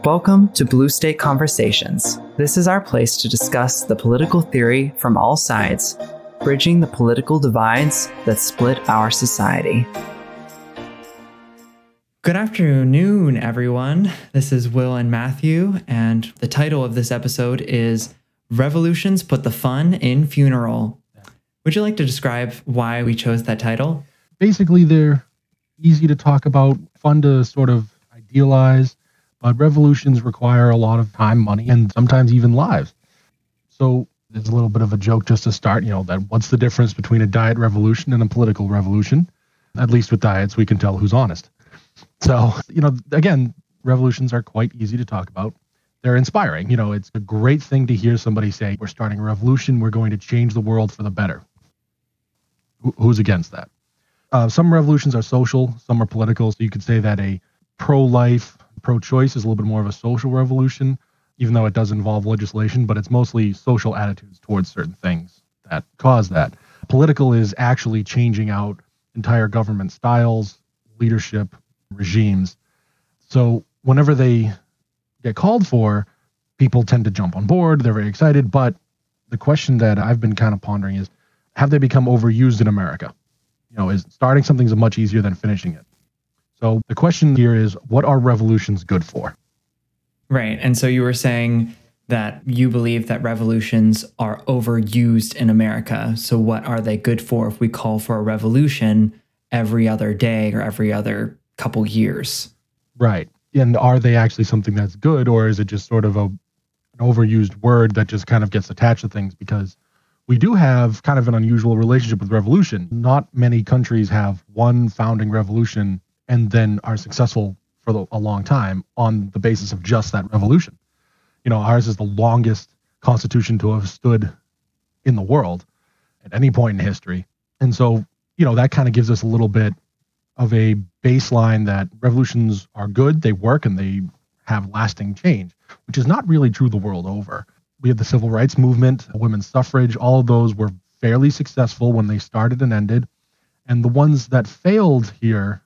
Welcome to Blue State Conversations. This is our place to discuss the political theory from all sides, bridging the political divides that split our society. Good afternoon, everyone. This is Will and Matthew, and the title of this episode is Revolutions Put the Fun in Funeral. Would you like to describe why we chose that title? Basically, they're easy to talk about, fun to sort of idealize, but revolutions require a lot of time, money, and sometimes even lives. So there's a little bit of a joke just to start, you know, that what's the difference between a diet revolution and a political revolution? At least with diets, we can tell who's honest. So, you know, again, revolutions are quite easy to talk about. They're inspiring. You know, it's a great thing to hear somebody say, we're starting a revolution, we're going to change the world for the better. Who's against that? Uh, some revolutions are social, some are political. So you could say that a pro life, pro choice is a little bit more of a social revolution, even though it does involve legislation, but it's mostly social attitudes towards certain things that cause that. Political is actually changing out entire government styles, leadership, regimes. So whenever they get called for, people tend to jump on board. They're very excited. But the question that I've been kind of pondering is have they become overused in America? You know, is starting something is much easier than finishing it. So the question here is what are revolutions good for? Right. And so you were saying that you believe that revolutions are overused in America. So what are they good for if we call for a revolution every other day or every other couple years? Right. And are they actually something that's good or is it just sort of a an overused word that just kind of gets attached to things because we do have kind of an unusual relationship with revolution. Not many countries have one founding revolution and then are successful for the, a long time on the basis of just that revolution. You know, ours is the longest constitution to have stood in the world at any point in history. And so, you know, that kind of gives us a little bit of a baseline that revolutions are good, they work, and they have lasting change, which is not really true the world over. We had the civil rights movement, women's suffrage, all of those were fairly successful when they started and ended. And the ones that failed here,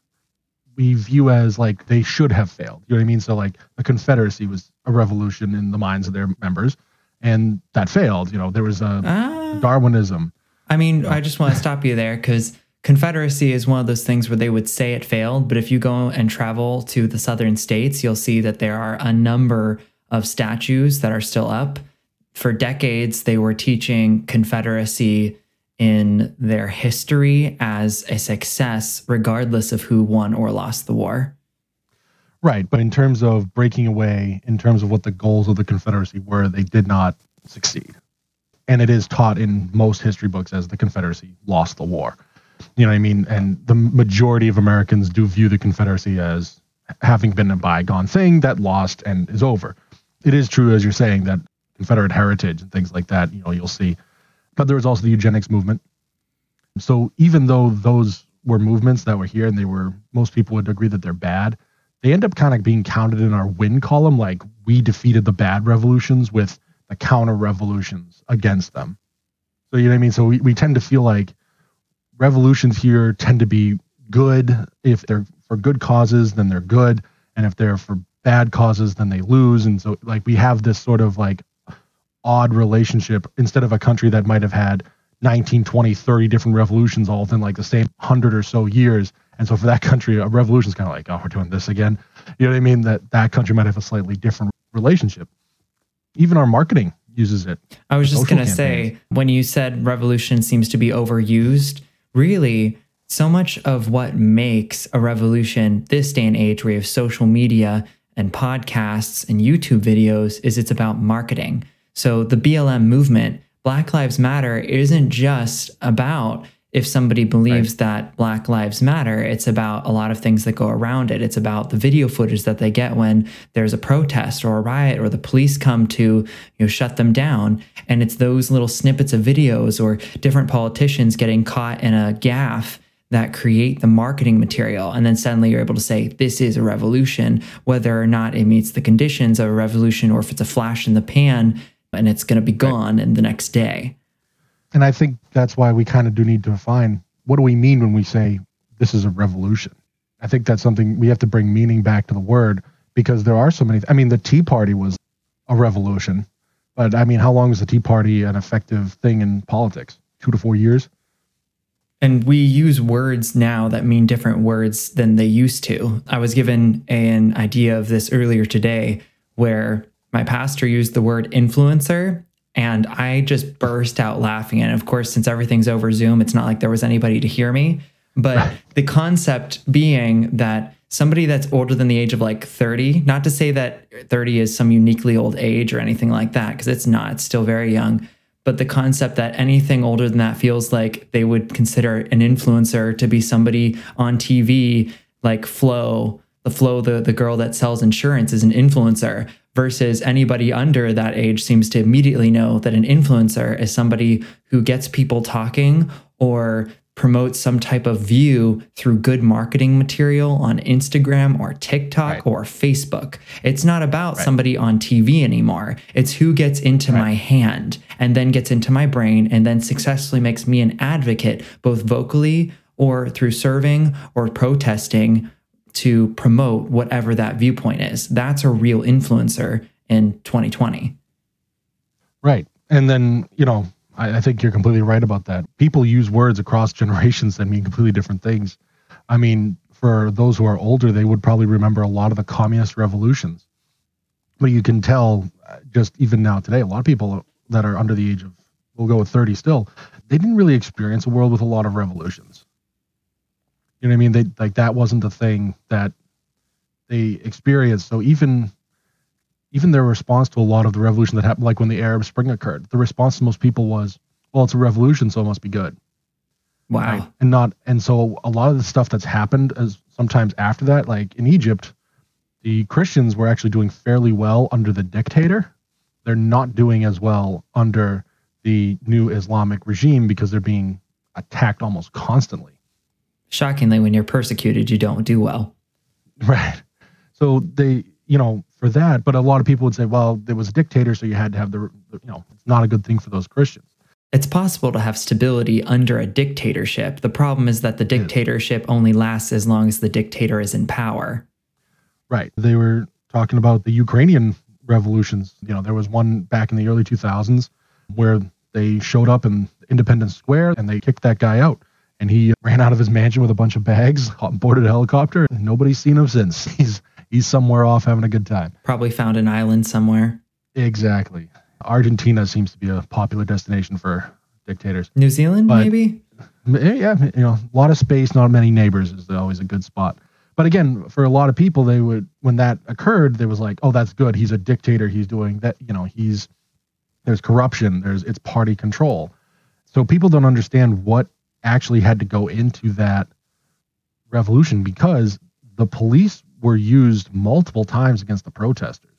we view as like they should have failed. You know what I mean? So, like, the Confederacy was a revolution in the minds of their members, and that failed. You know, there was a uh, Darwinism. I mean. I just want to stop you there because Confederacy is one of those things where they would say it failed, but if you go and travel to the southern states, you'll see that there are a number of statues that are still up. For decades, they were teaching Confederacy in their history as a success, regardless of who won or lost the war. Right. But in terms of breaking away, in terms of what the goals of the Confederacy were, they did not succeed. And it is taught in most history books as the Confederacy lost the war. You know what I mean? And the majority of Americans do view the Confederacy as having been a bygone thing that lost and is over. It is true, as you're saying, that Confederate heritage and things like that, you know, you'll see. But there was also the eugenics movement. So even though those were movements that were here and they were, most people would agree that they're bad, they end up kind of being counted in our win column. Like we defeated the bad revolutions with the counter revolutions against them. So, you know what I mean? So we, we tend to feel like revolutions here tend to be good. If they're for good causes, then they're good. And if they're for bad causes, then they lose. And so, like, we have this sort of like odd relationship instead of a country that might have had 19, 20, 30 different revolutions all within like the same 100 or so years. And so, for that country, a revolution is kind of like, oh, we're doing this again. You know what I mean? That that country might have a slightly different relationship. Even our marketing uses it. I was just going to say, when you said revolution seems to be overused, really so much of what makes a revolution this day and age where you have social media and podcasts and YouTube videos is it's about marketing. So the BLM movement, Black Lives Matter, isn't just about if somebody believes right. that Black Lives Matter, it's about a lot of things that go around it. It's about the video footage that they get when there's a protest or a riot or the police come to you know shut them down. And it's those little snippets of videos or different politicians getting caught in a gaffe that create the marketing material. And then suddenly you're able to say, this is a revolution, whether or not it meets the conditions of a revolution or if it's a flash in the pan and it's going to be gone right. in the next day. And I think that's why we kind of do need to define what do we mean when we say this is a revolution. I think that's something we have to bring meaning back to the word because there are so many. I mean, the Tea Party was a revolution, but I mean, how long was the Tea Party an effective thing in politics? Two to four years. And we use words now that mean different words than they used to. I was given an idea of this earlier today where my pastor used the word influencer and I just burst out laughing. And of course, since everything's over Zoom, it's not like there was anybody to hear me. But the concept being that somebody that's older than the age of like 30, not to say that 30 is some uniquely old age or anything like that, because it's not, it's still very young. But the concept that anything older than that feels like they would consider an influencer to be somebody on TV like Flo, the Flo, the, the girl that sells insurance is an influencer versus anybody under that age seems to immediately know that an influencer is somebody who gets people talking or promotes some type of view through good marketing material on Instagram or TikTok right. or Facebook. It's not about right. somebody on TV anymore. It's who gets into right. my hand and then gets into my brain and then successfully makes me an advocate, both vocally or through serving or protesting to promote whatever that viewpoint is. That's a real influencer in 2020. Right. And then, you know, I, I, think you're completely right about that. People use words across generations that mean completely different things. I mean, for those who are older, they would probably remember a lot of the communist revolutions. But you can tell uh, just even now today, a lot of people that are under the age of, we'll go with 30 still, they didn't really experience a world with a lot of revolutions. You know what I mean? They like that wasn't the thing that they experienced. So even even their response to a lot of the revolution that happened, like when the Arab Spring occurred, the response to most people was, "Well, it's a revolution, so it must be good." Wow. Right? And not and so a lot of the stuff that's happened as sometimes after that, like in Egypt, the Christians were actually doing fairly well under the dictator. They're not doing as well under the new Islamic regime because they're being attacked almost constantly shockingly, when you're persecuted, you don't do well. Right. So they, you know, for that, but a lot of people would say, well, there was a dictator, so you had to have the, you know, it's not a good thing for those Christians. It's possible to have stability under a dictatorship. The problem is that the dictatorship only lasts as long as the dictator is in power. Right. They were talking about the Ukrainian revolutions. You know, there was one back in the early 2000s where they showed up in Independence Square and they kicked that guy out and he ran out of his mansion with a bunch of bags, boarded a helicopter, and nobody's seen him since. He's he's somewhere off having a good time. Probably found an island somewhere. Exactly. Argentina seems to be a popular destination for dictators. New Zealand, but, maybe. Eh, yeah, you know, a lot of space, not many neighbors is always a good spot. But again, for a lot of people, they would when that occurred, there was like, "Oh, that's good. He's a dictator. He's doing that. You know, he's there's corruption. There's it's party control." So people don't understand what actually had to go into that revolution because the police were used multiple times against the protesters.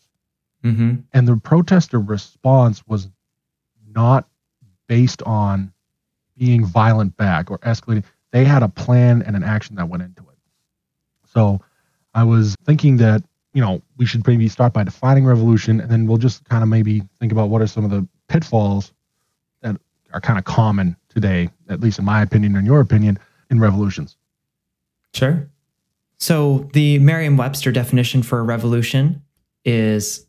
Mm-hmm. And the protester response was not based on being violent back or escalating. They had a plan and an action that went into it. So I was thinking that, you know, we should maybe start by defining revolution and then we'll just kind of maybe think about what are some of the pitfalls that are kind of common today, at least in my opinion or in your opinion, in revolutions. Sure. So the Merriam Webster definition for a revolution is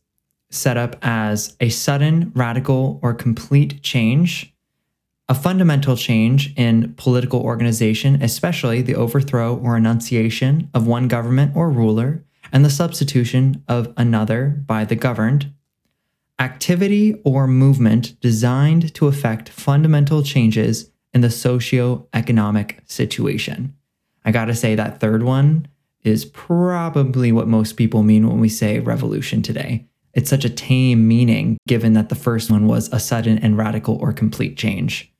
set up as a sudden, radical, or complete change, a fundamental change in political organization, especially the overthrow or enunciation of one government or ruler, and the substitution of another by the governed, activity or movement designed to effect fundamental changes in the socio-economic situation. I gotta say, that third one is probably what most people mean when we say revolution today. It's such a tame meaning, given that the first one was a sudden and radical or complete change.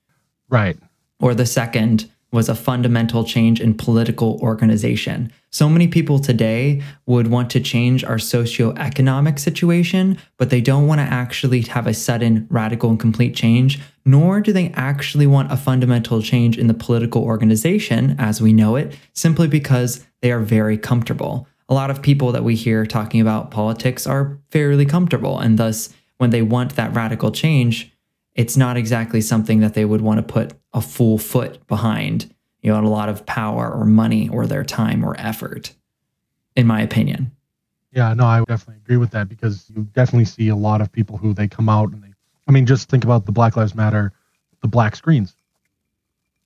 Right. Or the second was a fundamental change in political organization. So many people today would want to change our socioeconomic situation, but they don't want to actually have a sudden, radical, and complete change, nor do they actually want a fundamental change in the political organization as we know it, simply because they are very comfortable. A lot of people that we hear talking about politics are fairly comfortable, and thus, when they want that radical change, it's not exactly something that they would want to put a full foot behind, you know, a lot of power or money or their time or effort, in my opinion. Yeah, no, I definitely agree with that because you definitely see a lot of people who they come out and they, I mean, just think about the Black Lives Matter, the black screens.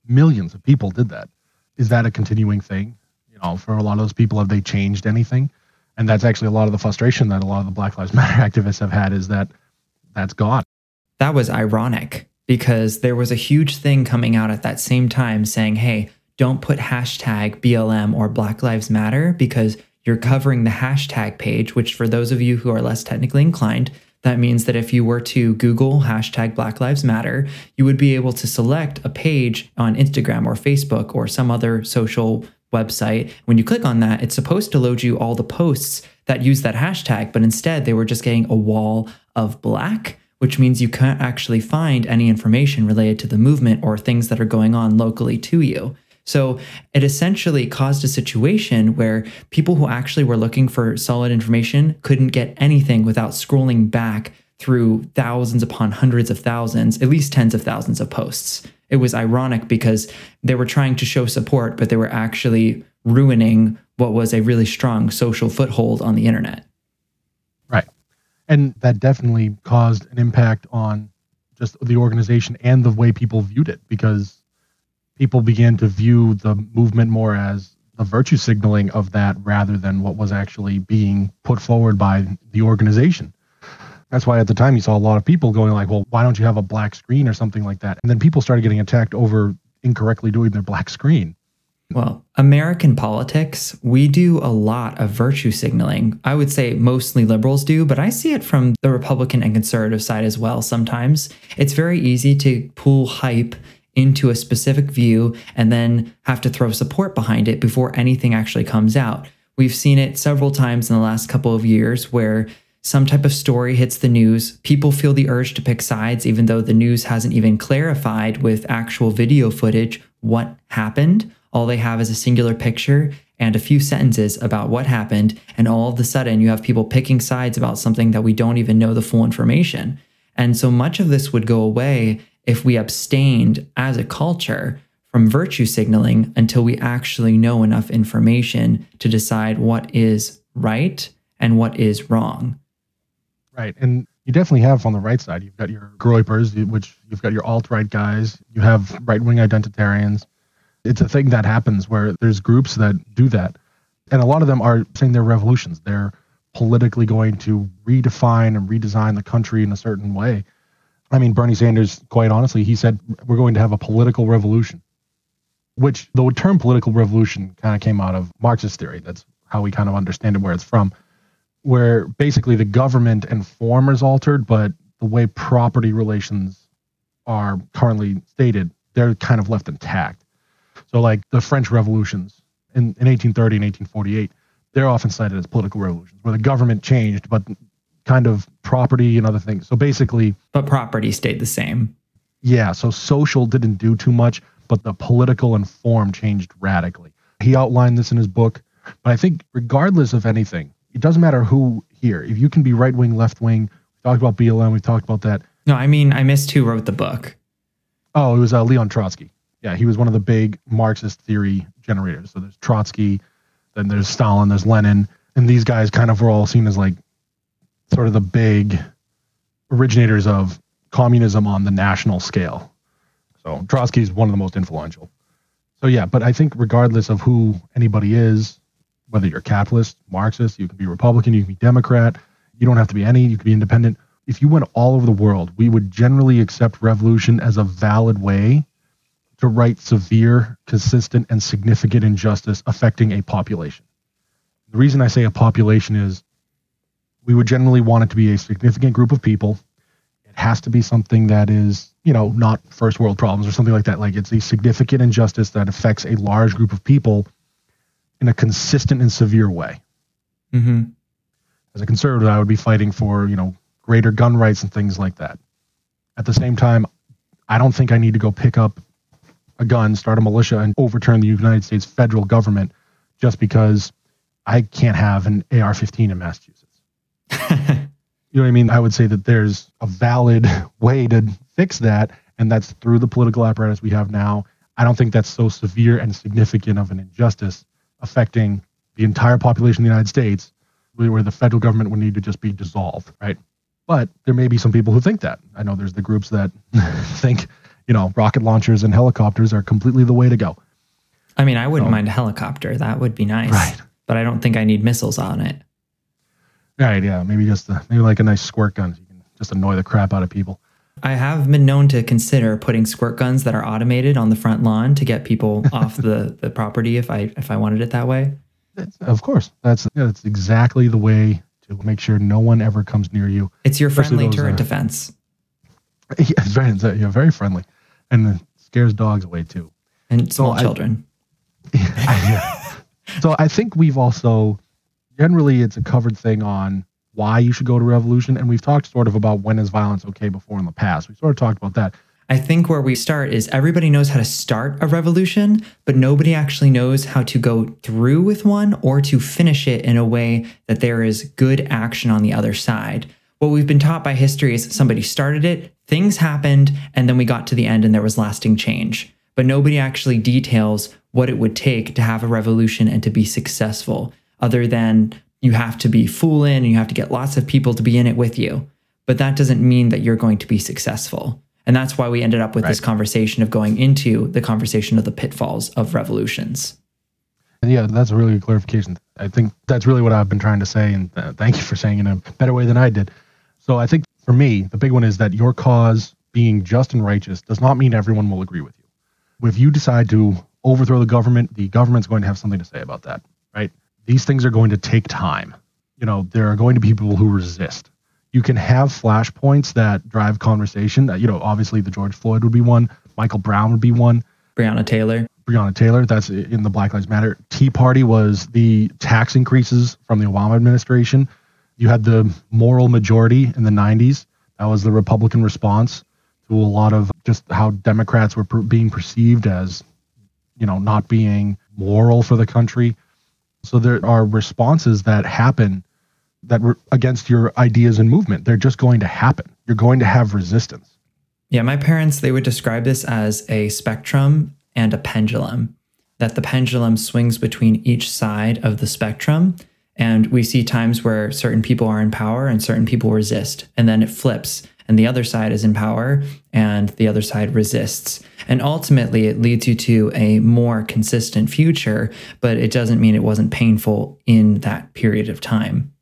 Millions of people did that. Is that a continuing thing? You know, for a lot of those people, have they changed anything? And that's actually a lot of the frustration that a lot of the Black Lives Matter activists have had is that that's gone. That was ironic because there was a huge thing coming out at that same time saying, hey, don't put hashtag BLM or Black Lives Matter because you're covering the hashtag page, which for those of you who are less technically inclined, that means that if you were to Google hashtag Black Lives Matter, you would be able to select a page on Instagram or Facebook or some other social website. When you click on that, it's supposed to load you all the posts that use that hashtag, but instead they were just getting a wall of black, which means you can't actually find any information related to the movement or things that are going on locally to you. So it essentially caused a situation where people who actually were looking for solid information couldn't get anything without scrolling back through thousands upon hundreds of thousands, at least tens of thousands of posts. It was ironic because they were trying to show support, but they were actually ruining what was a really strong social foothold on the internet. Right. And that definitely caused an impact on just the organization and the way people viewed it because people began to view the movement more as the virtue signaling of that rather than what was actually being put forward by the organization. That's why at the time you saw a lot of people going like, "Well, why don't you have a black screen or something like that?" And then people started getting attacked over incorrectly doing their black screen. Well, American politics, we do a lot of virtue signaling. I would say mostly liberals do, but I see it from the Republican and conservative side as well sometimes. It's very easy to pull hype into a specific view and then have to throw support behind it before anything actually comes out. We've seen it several times in the last couple of years where some type of story hits the news, people feel the urge to pick sides, even though the news hasn't even clarified with actual video footage what happened. All they have is a singular picture and a few sentences about what happened, and all of a sudden you have people picking sides about something that we don't even know the full information. And so much of this would go away if we abstained as a culture from virtue signaling until we actually know enough information to decide what is right and what is wrong. Right. And you definitely have on the right side, you've got your Groypers, which you've got your alt right guys, you have right wing identitarians. It's a thing that happens where there's groups that do that. And a lot of them are saying they're revolutions. They're politically going to redefine and redesign the country in a certain way. I mean, Bernie Sanders, quite honestly, he said we're going to have a political revolution, which the term political revolution kind of came out of Marxist theory. That's how we kind of understand it, where it's from, where basically the government and form is altered, but the way property relations are currently stated, they're kind of left intact. So, like the French revolutions in, in 1830 and 1848, they're often cited as political revolutions, where the government changed, but kind of property and other things. So basically, but property stayed the same. Yeah. So social didn't do too much, but the political and form changed radically. He outlined this in his book. But I think, regardless of anything, it doesn't matter who here. If you can be right wing, left wing, we talked about BLM, we talked about that. No, I mean, I missed who wrote the book. Oh, it was uh, Leon Trotsky. Yeah, he was one of the big Marxist theory generators. So there's Trotsky, then there's Stalin, there's Lenin, and these guys kind of were all seen as like sort of the big originators of communism on the national scale. So Trotsky is one of the most influential. So yeah, but I think regardless of who anybody is, whether you're capitalist, Marxist, you can be Republican, you can be Democrat, you don't have to be any, you can be independent. If you went all over the world, we would generally accept revolution as a valid way to right severe, consistent, and significant injustice affecting a population. The reason I say a population is we would generally want it to be a significant group of people. It has to be something that is, you know, not first world problems or something like that. Like it's a significant injustice that affects a large group of people in a consistent and severe way. Mm-hmm. As a conservative, I would be fighting for, you know, greater gun rights and things like that. At the same time, I don't think I need to go pick up a gun, start a militia, and overturn the United States federal government just because I can't have an AR 15 in Massachusetts. you know what I mean? I would say that there's a valid way to fix that, and that's through the political apparatus we have now. I don't think that's so severe and significant of an injustice affecting the entire population of the United States where the federal government would need to just be dissolved, right? But there may be some people who think that. I know there's the groups that think, you know, rocket launchers and helicopters are completely the way to go. I mean, I wouldn't mind a helicopter. That would be nice. Right. But I don't think I need missiles on it. Right, yeah, maybe just a, maybe like a nice squirt gun. So you can just annoy the crap out of people. I have been known to consider putting squirt guns that are automated on the front lawn to get people off the, the property if I if I wanted it that way. That's, of course, that's yeah, that's exactly the way to make sure no one ever comes near you. It's your friendly turret uh, defense. Yeah, it's very, it's, uh, yeah, very friendly, and it scares dogs away too. And small I- children. Yeah. so I think we've also generally it's a covered thing on why you should go to revolution, and we've talked sort of about when is violence okay before in the past. We sort of talked about that. I think where we start is everybody knows how to start a revolution, but nobody actually knows how to go through with one or to finish it in a way that there is good action on the other side. What we've been taught by history is somebody started it, things happened, and then we got to the end and there was lasting change. But nobody actually details what it would take to have a revolution and to be successful, other than you have to be full in and you have to get lots of people to be in it with you. But that doesn't mean that you're going to be successful. And that's why we ended up with this conversation of going into the conversation of the pitfalls of revolutions. Yeah, that's a really good clarification. I think that's really what I've been trying to say, and uh, thank you for saying it in a better way than I did. So I think for me, the big one is that your cause being just and righteous does not mean everyone will agree with you. If you decide to overthrow the government, the government's going to have something to say about that, right? These things are going to take time. You know, there are going to be people who resist. You can have flashpoints that drive conversation. Uh, You know, obviously the George Floyd would be one, Michael Brown would be one. Breonna Taylor. Breonna Taylor. That's in the Black Lives Matter. Tea Party was the tax increases from the Obama administration. You had the moral majority in the 90s. That was the Republican response to a lot of just how Democrats were per- being perceived as, you know, not being moral for the country. So there are responses that happen that were against your ideas and movement. They're just going to happen. You're going to have resistance. Yeah, my parents, they would describe this as a spectrum and a pendulum, that the pendulum swings between each side of the spectrum. And we see times where certain people are in power and certain people resist. And then it flips, and the other side is in power and the other side resists. And ultimately, it leads you to a more consistent future, but it doesn't mean it wasn't painful in that period of time.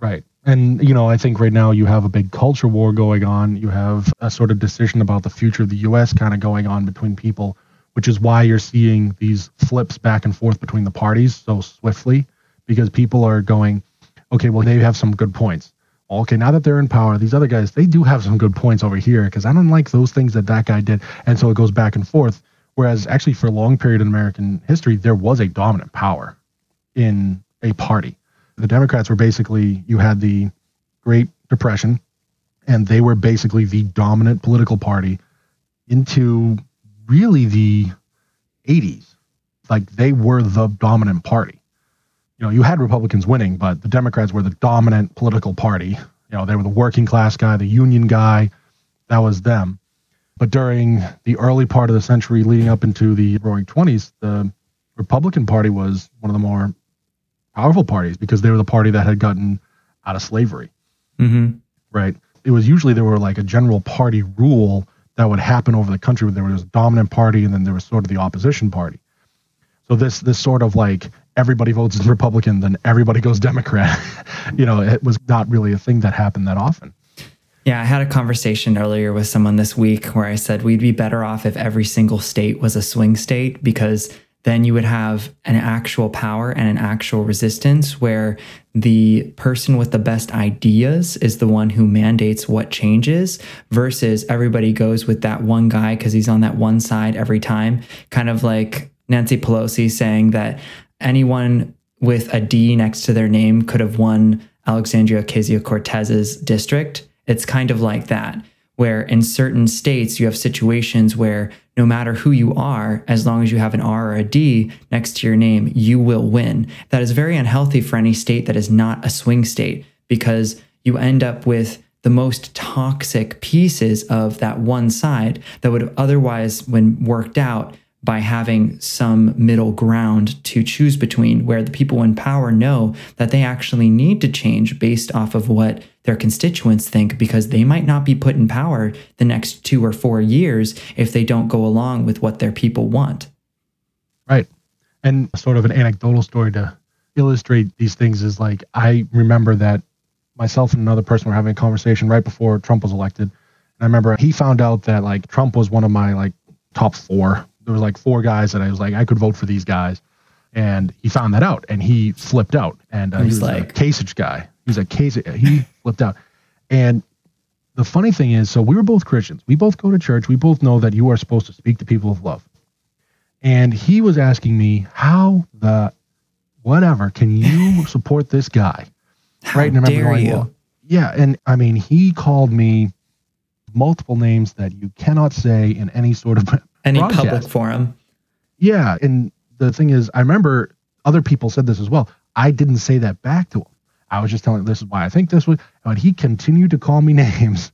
Right. And, you know, I think right now you have a big culture war going on. You have a sort of decision about the future of the U.S. kind of going on between people, which is why you're seeing these flips back and forth between the parties so swiftly because people are going, okay, well, they have some good points. Okay, now that they're in power, these other guys, they do have some good points over here because I don't like those things that that guy did. And so it goes back and forth. Whereas actually, for a long period in American history, there was a dominant power in a party. The Democrats were basically, you had the Great Depression, and they were basically the dominant political party into really the 80s. Like they were the dominant party. You know, you had Republicans winning, but the Democrats were the dominant political party. You know, they were the working class guy, the union guy. That was them. But during the early part of the century leading up into the roaring 20s, the Republican Party was one of the more powerful parties because they were the party that had gotten out of slavery, Mm-hmm. right? It was usually there were like a general party rule that would happen over the country where there was a dominant party and then there was sort of the opposition party. So this this sort of like everybody votes Republican, then everybody goes Democrat. you know, it was not really a thing that happened that often. Yeah, I had a conversation earlier with someone this week where I said we'd be better off if every single state was a swing state because then you would have an actual power and an actual resistance where the person with the best ideas is the one who mandates what changes versus everybody goes with that one guy because he's on that one side every time. Kind of like Nancy Pelosi saying that anyone with a D next to their name could have won Alexandria Ocasio Cortez's district. It's kind of like that, where in certain states you have situations where no matter who you are, as long as you have an R or a D next to your name, you will win. That is very unhealthy for any state that is not a swing state because you end up with the most toxic pieces of that one side that would have otherwise, when worked out, by having some middle ground to choose between where the people in power know that they actually need to change based off of what their constituents think because they might not be put in power the next two or four years if they don't go along with what their people want. Right. And sort of an anecdotal story to illustrate these things is like I remember that myself and another person were having a conversation right before Trump was elected. And I remember he found out that like Trump was one of my like top four. There was like four guys that I was like I could vote for these guys, and he found that out and he flipped out. And uh, he was like a Kasich guy. He was a Kasich. He flipped out. And the funny thing is, so we were both Christians. We both go to church. We both know that you are supposed to speak to people of love. And he was asking me how the whatever can you support this guy? How right? And I remember going, you? Well, yeah, and I mean, he called me multiple names that you cannot say in any sort of any broadcast. public forum. Yeah, and the thing is, I remember other people said this as well. I didn't say that back to him. I was just telling him this is why I think this was, but he continued to call me names,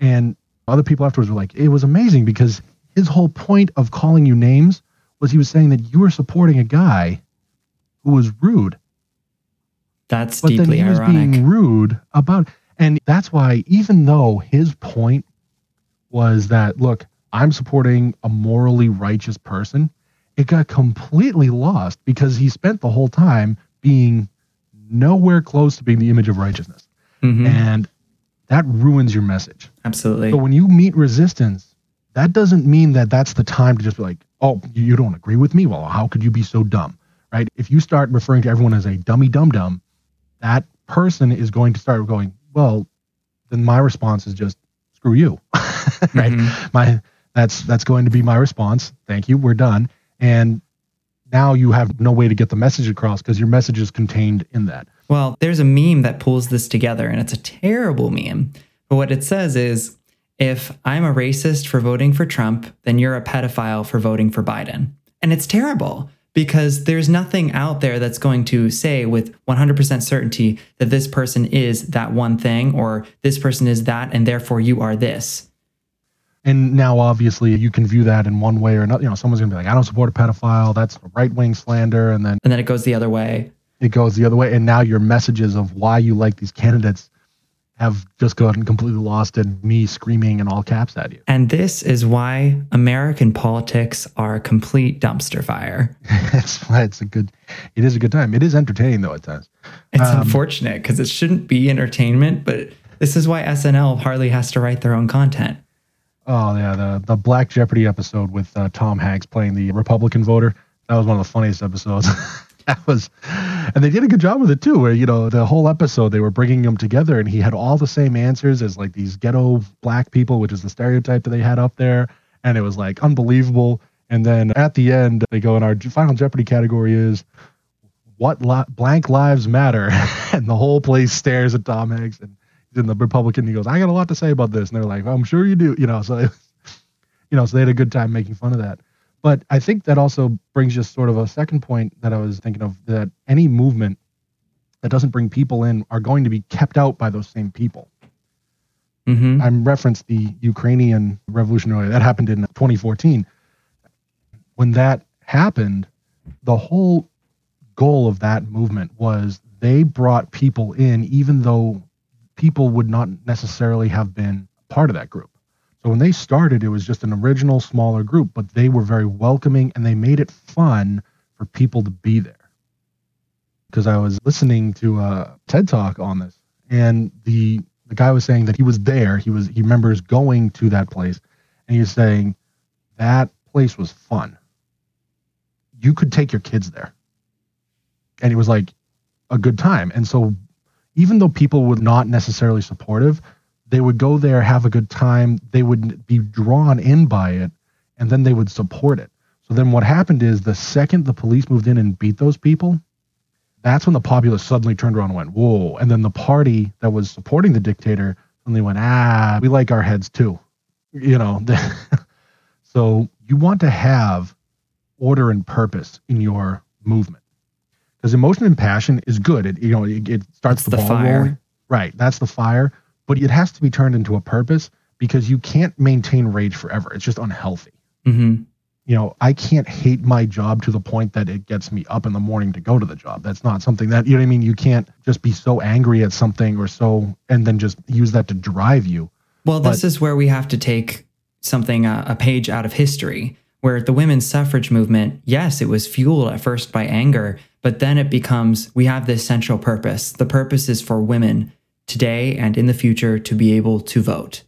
and other people afterwards were like, it was amazing because his whole point of calling you names was he was saying that you were supporting a guy who was rude that's but deeply then he was ironic. being rude about, and that's why even though his point was that look, I'm supporting a morally righteous person, it got completely lost because he spent the whole time being nowhere close to being the image of righteousness, mm-hmm. and that ruins your message. Absolutely. So when you meet resistance, that doesn't mean that that's the time to just be like, oh, you don't agree with me? Well, how could you be so dumb? Right? If you start referring to everyone as a dummy dum dum, that person is going to start going, well, then my response is just screw you. right? Mm-hmm. My that's that's going to be my response. Thank you. We're done. And now you have no way to get the message across because your message is contained in that. Well, there's a meme that pulls this together and it's a terrible meme. But what it says is if I'm a racist for voting for Trump, then you're a pedophile for voting for Biden. And it's terrible because there's nothing out there that's going to say with 100% certainty that this person is that one thing or this person is that and therefore you are this. And now, obviously, you can view that in one way or another. You know, someone's gonna be like, "I don't support a pedophile. That's right wing slander," and then and then it goes the other way. It goes the other way, and now your messages of why you like these candidates have just gotten completely lost in me screaming in all caps at you. And this is why American politics are a complete dumpster fire. That's why it's a good, it is a good time. It is entertaining though at times. It's um, unfortunate because it shouldn't be entertainment, but this is why SNL hardly has to write their own content. Oh yeah, the the Black Jeopardy episode with uh, Tom Hanks playing the Republican voter. That was one of the funniest episodes. that was, and they did a good job with it too. Where you know the whole episode they were bringing them together, and he had all the same answers as like these ghetto black people, which is the stereotype that they had up there, and it was like unbelievable. And then at the end, they go, and our final Jeopardy category is what li- blank lives matter, and the whole place stares at Tom Hanks, and in the Republican. He goes, I got a lot to say about this, and they're like, I'm sure you do, you know. So, you know, so they had a good time making fun of that. But I think that also brings just sort of a second point that I was thinking of that any movement that doesn't bring people in are going to be kept out by those same people. Mm-hmm. I referenced the Ukrainian revolution earlier. That happened in 2014. When that happened, the whole goal of that movement was they brought people in, even though people would not necessarily have been part of that group. So when they started, it was just an original smaller group, but they were very welcoming and they made it fun for people to be there. Because I was listening to a TED talk on this, and the the guy was saying that he was there. He was he remembers going to that place, and he was saying that place was fun. You could take your kids there, and it was like a good time. And so, even though people were not necessarily supportive, they would go there, have a good time, they would be drawn in by it, and then they would support it. So then what happened is the second the police moved in and beat those people, that's when the populace suddenly turned around and went, whoa. And then the party that was supporting the dictator suddenly went, ah, we like our heads too. You know, so you want to have order and purpose in your movement because emotion and passion is good. It, you know, it, it starts the, the, ball fire. rolling. Right. That's the fire but it has to be turned into a purpose because you can't maintain rage forever. It's just unhealthy. Mm-hmm. you know, I can't hate my job to the point that it gets me up in the morning to go to the job. That's not something that, you know what I mean? You can't just be so angry at something or so, and then just use that to drive you. Well, this is where we have to take something, uh, a page out of history, where the women's suffrage movement, yes, it was fueled at first by anger, but then it becomes we have this central purpose. The purpose is for women today and in the future to be able to vote.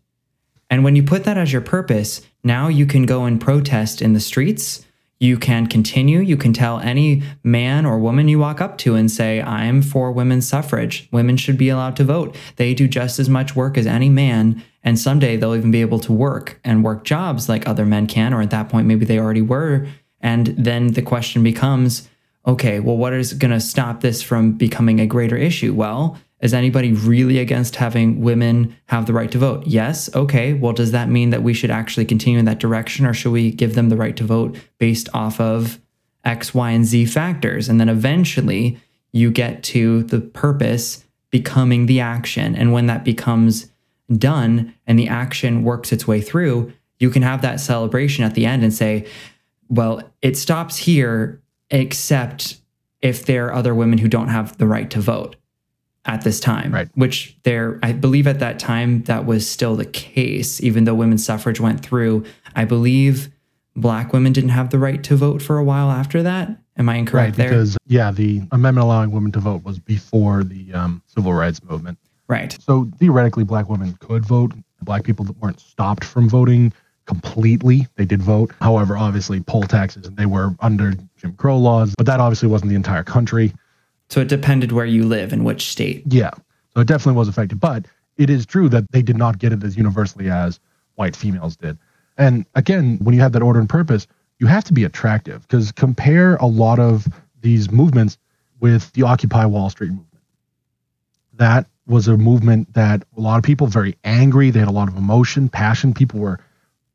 And when you put that as your purpose, now you can go and protest in the streets. You can continue. You can tell any man or woman you walk up to and say, I'm for women's suffrage. Women should be allowed to vote. They do just as much work as any man. And someday they'll even be able to work and work jobs like other men can, or at that point, maybe they already were. And then the question becomes okay, well, what is going to stop this from becoming a greater issue? Well, is anybody really against having women have the right to vote? Yes. Okay. Well, does that mean that we should actually continue in that direction or should we give them the right to vote based off of X, Y, and Z factors? And then eventually you get to the purpose becoming the action. And when that becomes done and the action works its way through, you can have that celebration at the end and say, well, it stops here, except if there are other women who don't have the right to vote at this time, right. which there, I believe at that time that was still the case, even though women's suffrage went through. I believe black women didn't have the right to vote for a while after that. Am I incorrect right, there? Because, yeah, the amendment allowing women to vote was before the um, civil rights movement. Right. So theoretically, black women could vote. Black people weren't stopped from voting completely. They did vote. However, obviously, poll taxes, and they were under Jim Crow laws, but that obviously wasn't the entire country. So it depended where you live and which state. Yeah. So it definitely was affected. But it is true that they did not get it as universally as white females did. And again, when you have that order and purpose, you have to be attractive because compare a lot of these movements with the Occupy Wall Street movement. That was a movement that a lot of people very angry. They had a lot of emotion, passion. People were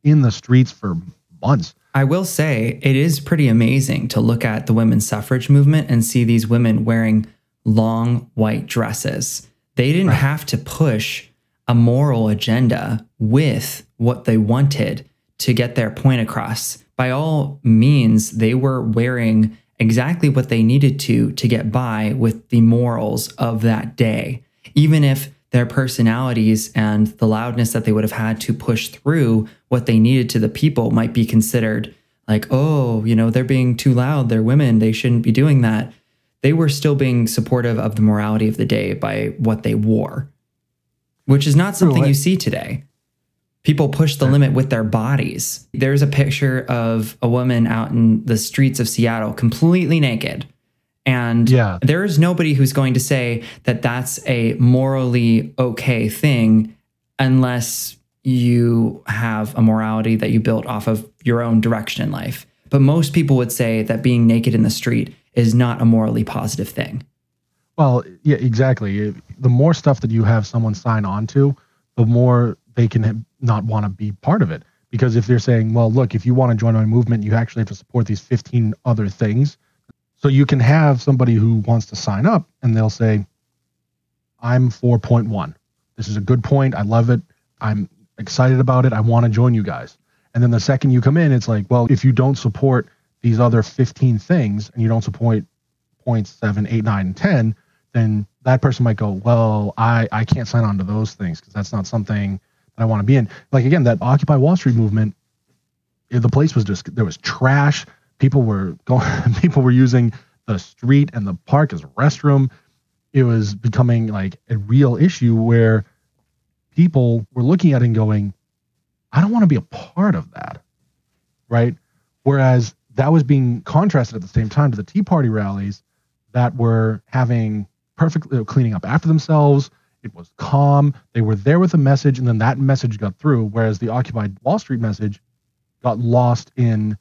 in the streets for months. I will say it is pretty amazing to look at the women's suffrage movement and see these women wearing long white dresses. They didn't right. have to push a moral agenda with what they wanted to get their point across. By all means, they were wearing exactly what they needed to to get by with the morals of that day. Even if their personalities and the loudness that they would have had to push through what they needed to the people might be considered like, oh, you know, they're being too loud. They're women. They shouldn't be doing that. They were still being supportive of the morality of the day by what they wore, which is not something you see today. People push the limit with their bodies. There's a picture of a woman out in the streets of Seattle completely naked and yeah. there is nobody who's going to say that that's a morally okay thing unless you have a morality that you built off of your own direction in life. But most people would say that being naked in the street is not a morally positive thing. Well, yeah, exactly. The more stuff that you have someone sign on to, the more they can not want to be part of it. Because if they're saying, well, look, if you want to join my movement, you actually have to support these 15 other things so you can have somebody who wants to sign up and they'll say, I'm 4.1. This is a good point. I love it. I'm excited about it. I want to join you guys. And then the second you come in, it's like, well, if you don't support these other 15 things and you don't support points seven, eight, nine, and 10, then that person might go, well, I, I can't sign on to those things because that's not something that I want to be in. Like, again, that Occupy Wall Street movement, eh, the place was just, there was trash people were going people were using the street and the park as a restroom. It was becoming like a real issue where people were looking at it and going i don't want to be a part of that right? Whereas that was being contrasted at the same time to the tea party rallies that were having perfectly uh, cleaning up after themselves. It was calm. They were there with a message and then that message got through whereas the occupied wall street message got lost in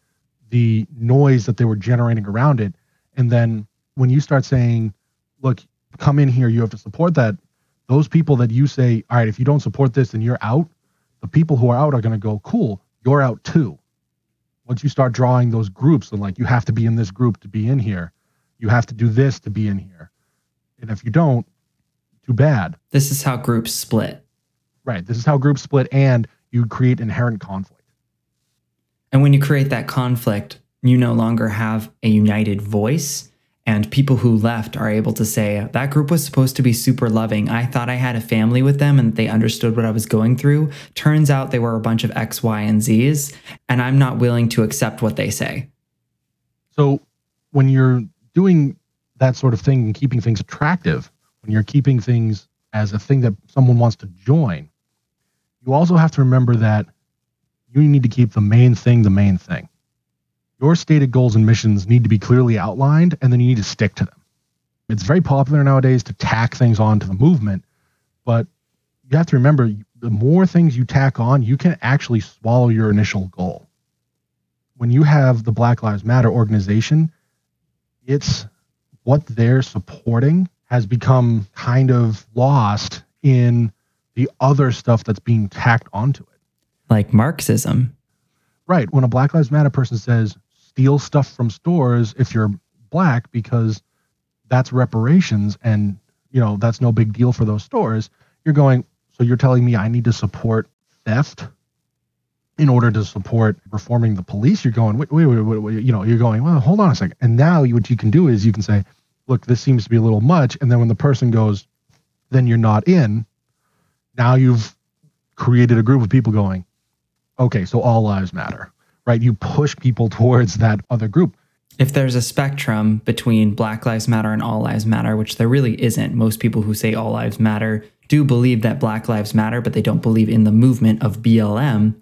the noise that they were generating around it. And then when you start saying, look, come in here, you have to support that, those people that you say, all right, if you don't support this, then you're out, the people who are out are going to go, cool, you're out too. Once you start drawing those groups and like, you have to be in this group to be in here, you have to do this to be in here. And if you don't, too bad. This is how groups split. Right. This is how groups split, and you create inherent conflict. And when you create that conflict, you no longer have a united voice. And people who left are able to say, that group was supposed to be super loving. I thought I had a family with them and they understood what I was going through. Turns out they were a bunch of X, Y, and Z's. And I'm not willing to accept what they say. So when you're doing that sort of thing and keeping things attractive, when you're keeping things as a thing that someone wants to join, you also have to remember that you need to keep the main thing the main thing. Your stated goals and missions need to be clearly outlined, and then you need to stick to them. It's very popular nowadays to tack things onto the movement, but you have to remember the more things you tack on, you can actually swallow your initial goal. When you have the Black Lives Matter organization, it's what they're supporting has become kind of lost in the other stuff that's being tacked onto it. Like Marxism. Right. When a Black Lives Matter person says, steal stuff from stores if you're black because that's reparations and, you know, that's no big deal for those stores, you're going, so you're telling me I need to support theft in order to support reforming the police? You're going, wait, wait, wait, wait, wait you know, you're going, well, hold on a second. And now what you can do is you can say, look, this seems to be a little much. And then when the person goes, then you're not in, now you've created a group of people going, okay, so all lives matter, right? You push people towards that other group. If there's a spectrum between Black Lives Matter and All Lives Matter, which there really isn't, most people who say All Lives Matter do believe that Black Lives Matter, but they don't believe in the movement of BLM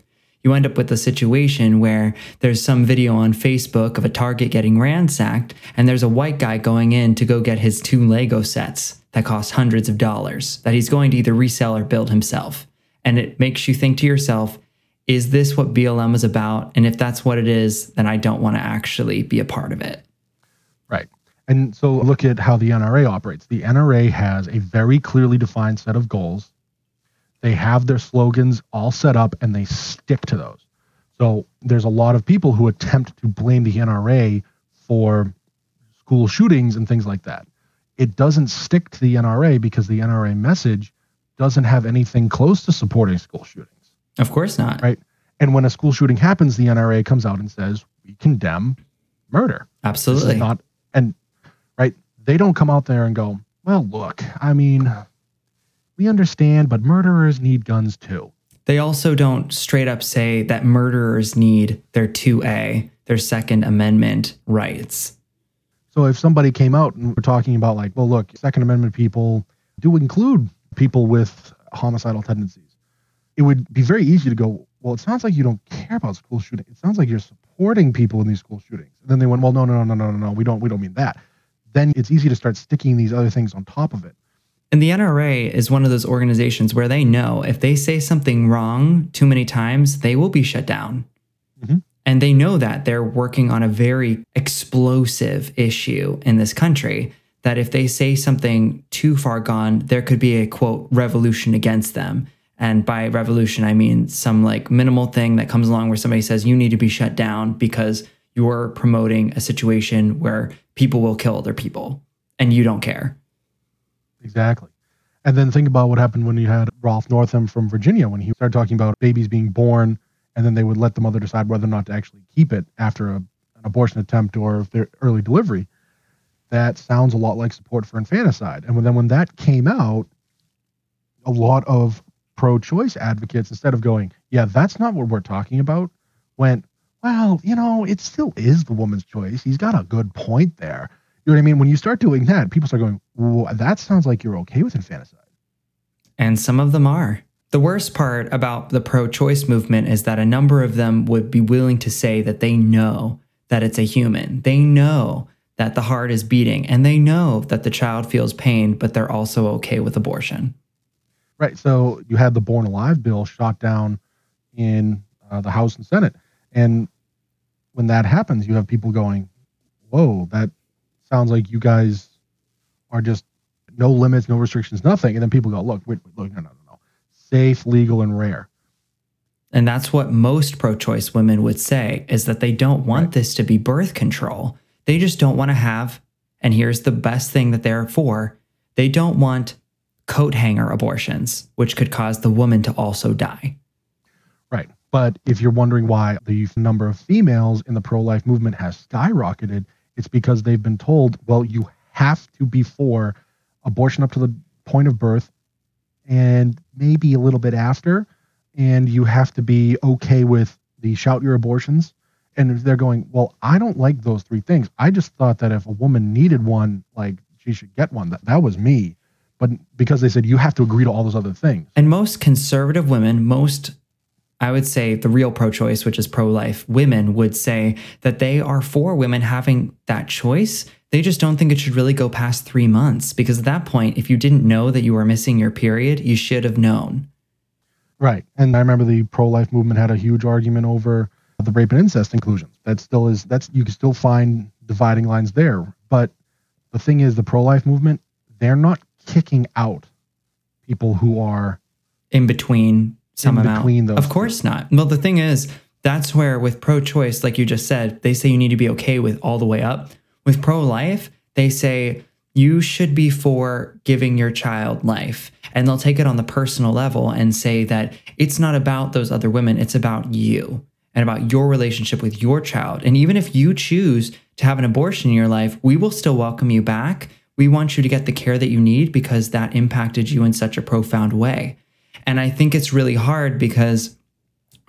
you end up with a situation where there's some video on Facebook of a Target getting ransacked, and there's a white guy going in to go get his two Lego sets that cost hundreds of dollars that he's going to either resell or build himself. And it makes you think to yourself, is this what BLM is about? And if that's what it is, then I don't want to actually be a part of it. Right. And so look at how the NRA operates. The NRA has a very clearly defined set of goals they have their slogans all set up and they stick to those. So there's a lot of people who attempt to blame the NRA for school shootings and things like that. It doesn't stick to the NRA because the NRA message doesn't have anything close to supporting school shootings. Of course not. Right. And when a school shooting happens, the NRA comes out and says, we condemn murder. Absolutely. Not and right, they don't come out there and go, well, look, I mean, we understand, but murderers need guns too. They also don't straight up say that murderers need their 2A, their Second Amendment rights. So if somebody came out and we're talking about, like, well, look, Second Amendment people do include people with homicidal tendencies, it would be very easy to go, well, it sounds like you don't care about school shooting. It sounds like you're supporting people in these school shootings. And then they went, well, no, no, no, no, no, no, we don't, we don't mean that. Then it's easy to start sticking these other things on top of it. And the NRA is one of those organizations where they know if they say something wrong too many times, they will be shut down. Mm-hmm. And they know that they're working on a very explosive issue in this country. That if they say something too far gone, there could be a quote revolution against them. And by revolution, I mean some like minimal thing that comes along where somebody says you need to be shut down because you're promoting a situation where people will kill other people and you don't care. Exactly. And then think about what happened when you had Ralph Northam from Virginia when he started talking about babies being born and then they would let the mother decide whether or not to actually keep it after a, an abortion attempt or their early delivery. That sounds a lot like support for infanticide. And then when that came out, a lot of pro choice advocates, instead of going, yeah, that's not what we're talking about, went, well, you know, it still is the woman's choice. He's got a good point there. You know what I mean? When you start doing that, people start going, well, that sounds like you're okay with infanticide. And some of them are. The worst part about the pro choice movement is that a number of them would be willing to say that they know that it's a human. They know that the heart is beating and they know that the child feels pain, but they're also okay with abortion. Right. So you had the Born Alive bill shot down in uh, the House and Senate. And when that happens, you have people going, whoa, that sounds like you guys are just no limits, no restrictions, nothing. And then people go, look, wait, look, no, no, no, no. Safe, legal, and rare. And that's what most pro choice women would say is that they don't want right. this to be birth control. They just don't want to have, and here's the best thing that they're for they don't want coat hanger abortions, which could cause the woman to also die. Right. But if you're wondering why the number of females in the pro life movement has skyrocketed, it's because they've been told, well, you have to be for abortion up to the point of birth and maybe a little bit after. And you have to be okay with the shout your abortions. And they're going, well, I don't like those three things. I just thought that if a woman needed one, like she should get one. That, that was me. But because they said you have to agree to all those other things. And most conservative women, most I would say the real pro choice, which is pro life women, would say that they are for women having that choice. They just don't think it should really go past three months because at that point, if you didn't know that you were missing your period, you should have known. Right. And I remember the pro life movement had a huge argument over the rape and incest inclusions. That still is, that's, you can still find dividing lines there. But the thing is, the pro life movement, they're not kicking out people who are in between some in amount. between those of course not. Well, the thing is, that's where with pro choice, like you just said, they say you need to be okay with all the way up. With pro life, they say you should be for giving your child life. And they'll take it on the personal level and say that it's not about those other women, it's about you and about your relationship with your child. And even if you choose to have an abortion in your life, we will still welcome you back. We want you to get the care that you need because that impacted you in such a profound way. And I think it's really hard because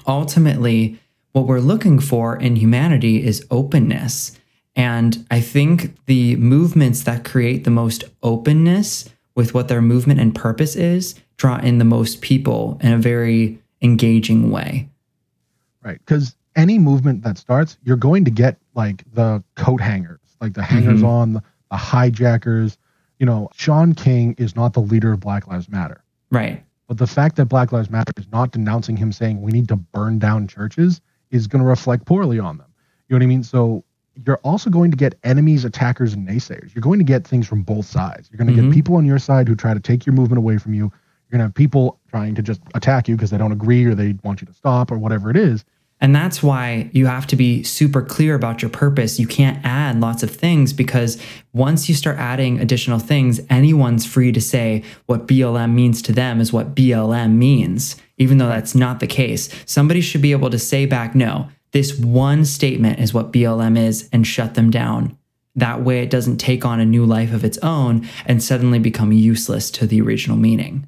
ultimately, what we're looking for in humanity is openness. And I think the movements that create the most openness with what their movement and purpose is draw in the most people in a very engaging way. Right. Because any movement that starts, you're going to get like the coat hangers, like the hangers Mhm. on, the hijackers. You know, Shaun King is not the leader of Black Lives Matter. Right. But the fact that Black Lives Matter is not denouncing him saying we need to burn down churches is going to reflect poorly on them. You know what I mean? So you're also going to get enemies, attackers, and naysayers. You're going to get things from both sides. You're going to Mhm. get people on your side who try to take your movement away from you. You're going to have people trying to just attack you because they don't agree or they want you to stop or whatever it is. And that's why you have to be super clear about your purpose. You can't add lots of things because once you start adding additional things, anyone's free to say what BLM means to them is what BLM means, even though that's not the case. Somebody should be able to say back, no, this one statement is what BLM is and shut them down. That way it doesn't take on a new life of its own and suddenly become useless to the original meaning.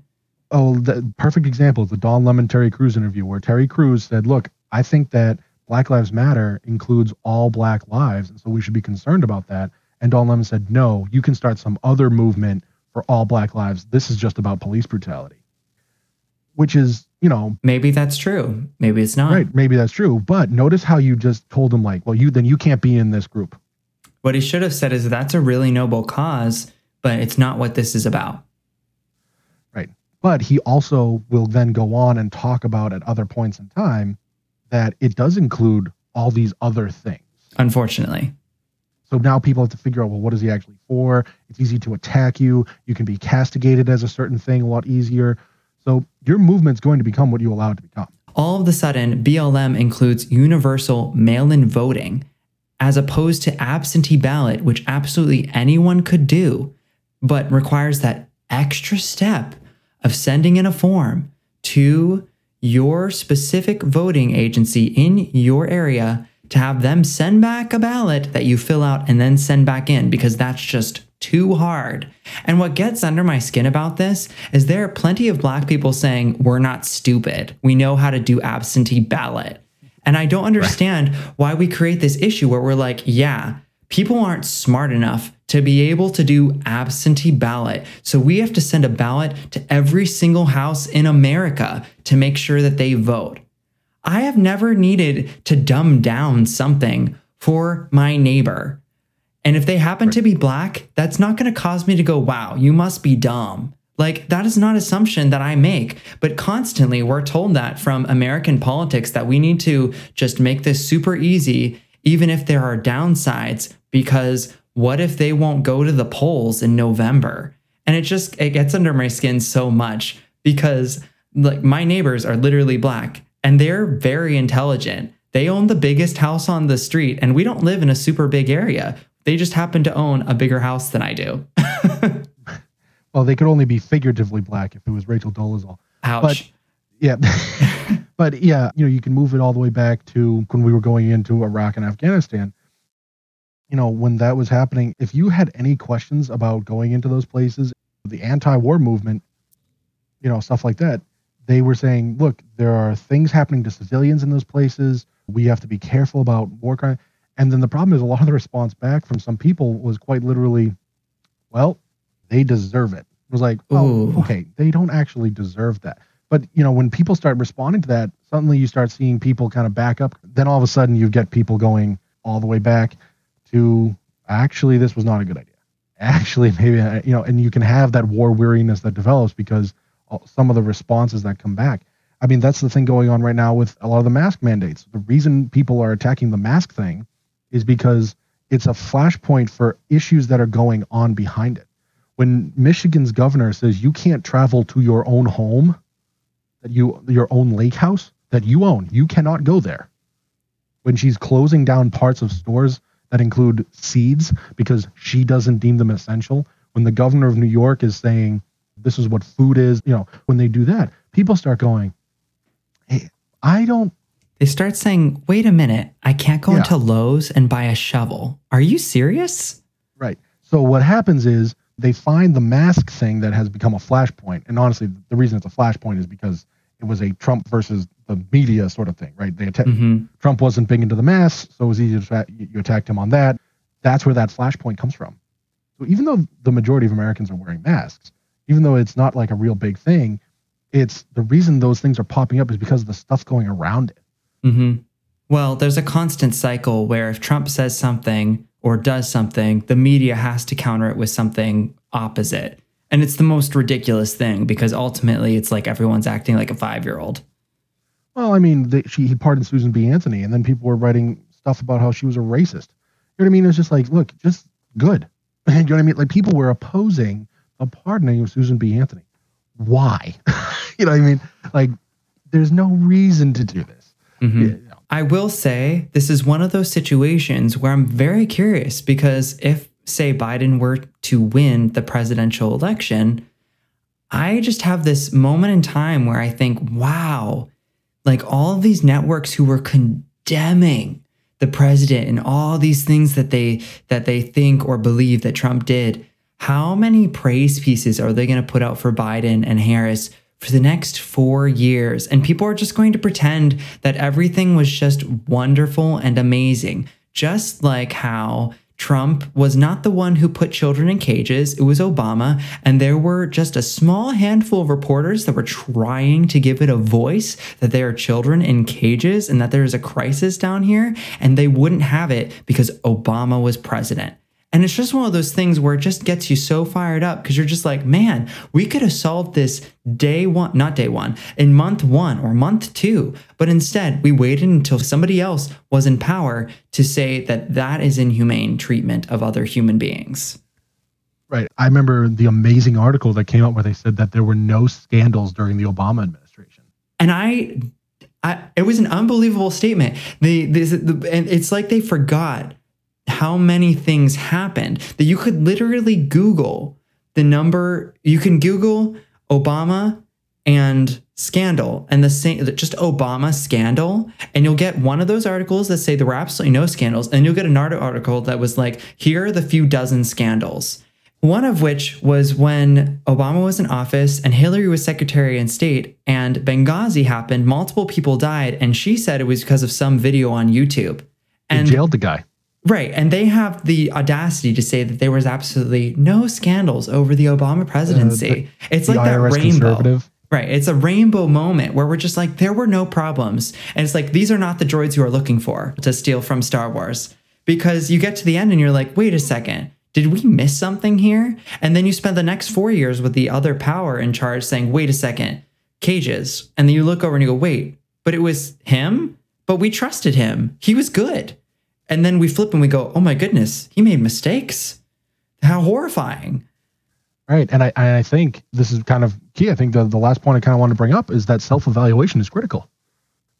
Oh, the perfect example is the Don Lemon Terry Crews interview where Terry Crews said, Look, I think that Black Lives Matter includes all black lives. And so we should be concerned about that. And Don Lemon said, No, you can start some other movement for all black lives. This is just about police brutality. Which is, you know, Maybe that's true. Maybe it's not. right, maybe that's true. But notice how you just told him, like, well, you then you can't be in this group. What he should have said is that's a really noble cause, but it's not what this is about. Right. But he also will then go on and talk about at other points in time that it does include all these other things. Unfortunately. So now people have to figure out, well, what is he actually for? It's easy to attack you. You can be castigated as a certain thing a lot easier. So your movement's going to become what you allow it to become. All of a sudden, BLM includes universal mail in voting as opposed to absentee ballot, which absolutely anyone could do, but requires that extra step of sending in a form to your specific voting agency in your area to have them send back a ballot that you fill out and then send back in because that's just too hard. And what gets under my skin about this is there are plenty of black people saying, We're not stupid. We know how to do absentee ballot. And I don't understand why we create this issue where we're like, yeah, people aren't smart enough to be able to do absentee ballot. So we have to send a ballot to every single house in America to make sure that they vote. I have never needed to dumb down something for my neighbor. And if they happen to be black, that's not going to cause me to go, wow, you must be dumb. Like, that is not assumption that I make. But constantly, we're told that from American politics that we need to just make this super easy, even if there are downsides, because what if they won't go to the polls in November? And it just it gets under my skin so much because like my neighbors are literally black and they're very intelligent. They own the biggest house on the street and we don't live in a super big area. They just happen to own a bigger house than I do. Well, they could only be figuratively black if it was Rachel Dolezal. Ouch. But yeah, But yeah, you know, you can move it all the way back to when we were going into Iraq and Afghanistan. You know, when that was happening, if you had any questions about going into those places, the anti-war movement, you know, stuff like that, they were saying, look, there are things happening to civilians in those places. We have to be careful about war crime. And then the problem is a lot of the response back from some people was quite literally, well, they deserve it. It was like, oh, Ooh. okay, they don't actually deserve that. But you know, when people start responding to that, suddenly you start seeing people kind of back up. Then all of a sudden you get people going all the way back to actually this was not a good idea. Actually, maybe uh, you know, and you can have that war weariness that develops because some of the responses that come back. I mean, that's the thing going on right now with a lot of the mask mandates. The reason people are attacking the mask thing is because it's a flashpoint for issues that are going on behind it. When Michigan's governor says you can't travel to your own home, that you your own lake house that you own, you cannot go there. When she's closing down parts of stores that include seeds because she doesn't deem them essential, when the governor of New York is saying this is what food is, you know, when they do that, people start going, "Hey, I don't They start saying, wait a minute, I can't go Yeah. into Lowe's and buy a shovel. Are you serious? Right. So what happens is they find the mask thing that has become a flashpoint. And honestly, the reason it's a flashpoint is because it was a Trump versus the media sort of thing, right? They atta- hmm Trump wasn't big into the masks, so it was easy to attack, you attacked him on that. That's where that flashpoint comes from. So even though the majority of Americans are wearing masks, even though it's not like a real big thing, it's the reason those things are popping up is because of the stuff going around it. hmm Well, there's a constant cycle where if Trump says something or does something, the media has to counter it with something opposite. And it's the most ridiculous thing because ultimately it's like everyone's acting like a five year old. Well, I mean, they, she he pardoned Susan B. Anthony, and then people were writing stuff about how she was a racist. You know what I mean? It's just like, look, just good. you know what I mean? Like people were opposing the pardoning of Susan B. Anthony. Why? you know what I mean? Like, there's no reason to do this. Mhm. You know, I will say this is one of those situations where I'm very curious because if, say, Biden were to win the presidential election, I just have this moment in time where I think, wow, like all of these networks who were condemning the president and all these things that they that they think or believe that Trump did, how many praise pieces are they going to put out for Biden and Harris for the next 4 years? And people are just going to pretend that everything was just wonderful and amazing, just like how Trump was not the one who put children in cages. It was Obama. And there were just a small handful of reporters that were trying to give it a voice that there are children in cages and that there is a crisis down here. And they wouldn't have it because Obama was president. And it's just one of those things where it just gets you so fired up because you're just like, man, we could have solved this day one, not day one, in month one or month two. But instead, we waited until somebody else was in power to say that that is inhumane treatment of other human beings. right. I remember the amazing article that came out where they said that there were no scandals during the Obama administration. And I, I it was an unbelievable statement. The, this, the and it's like they forgot how many things happened that you could literally Google the number. You can Google Obama and scandal and the same just Obama scandal and you'll get one of those articles that say there were absolutely no scandals and you'll get another article that was like here are the few dozen scandals one of which was when Obama was in office and Hillary was Secretary of State, and Benghazi happened. Multiple people died, and she said it was because of some video on YouTube. They And jailed the guy. Right, and they have the audacity to say that there was absolutely no scandals over the Obama presidency. it's The like that rainbow. Right. It's a rainbow moment where we're just like, there were no problems. And it's like, these are not the droids you are looking for to steal from Star Wars. Because you get to the end and you're like, wait a second, did we miss something here? And then you spend the next four years with the other power in charge saying, wait a second, cages. And then you look over and you go, wait, but it was him? But we trusted him. He was good. And then we flip and we go, oh my goodness, he made mistakes. How horrifying. Right. And I, I think this is kind of key. I think the, the last point I kind of want to bring up is that self evaluation is critical.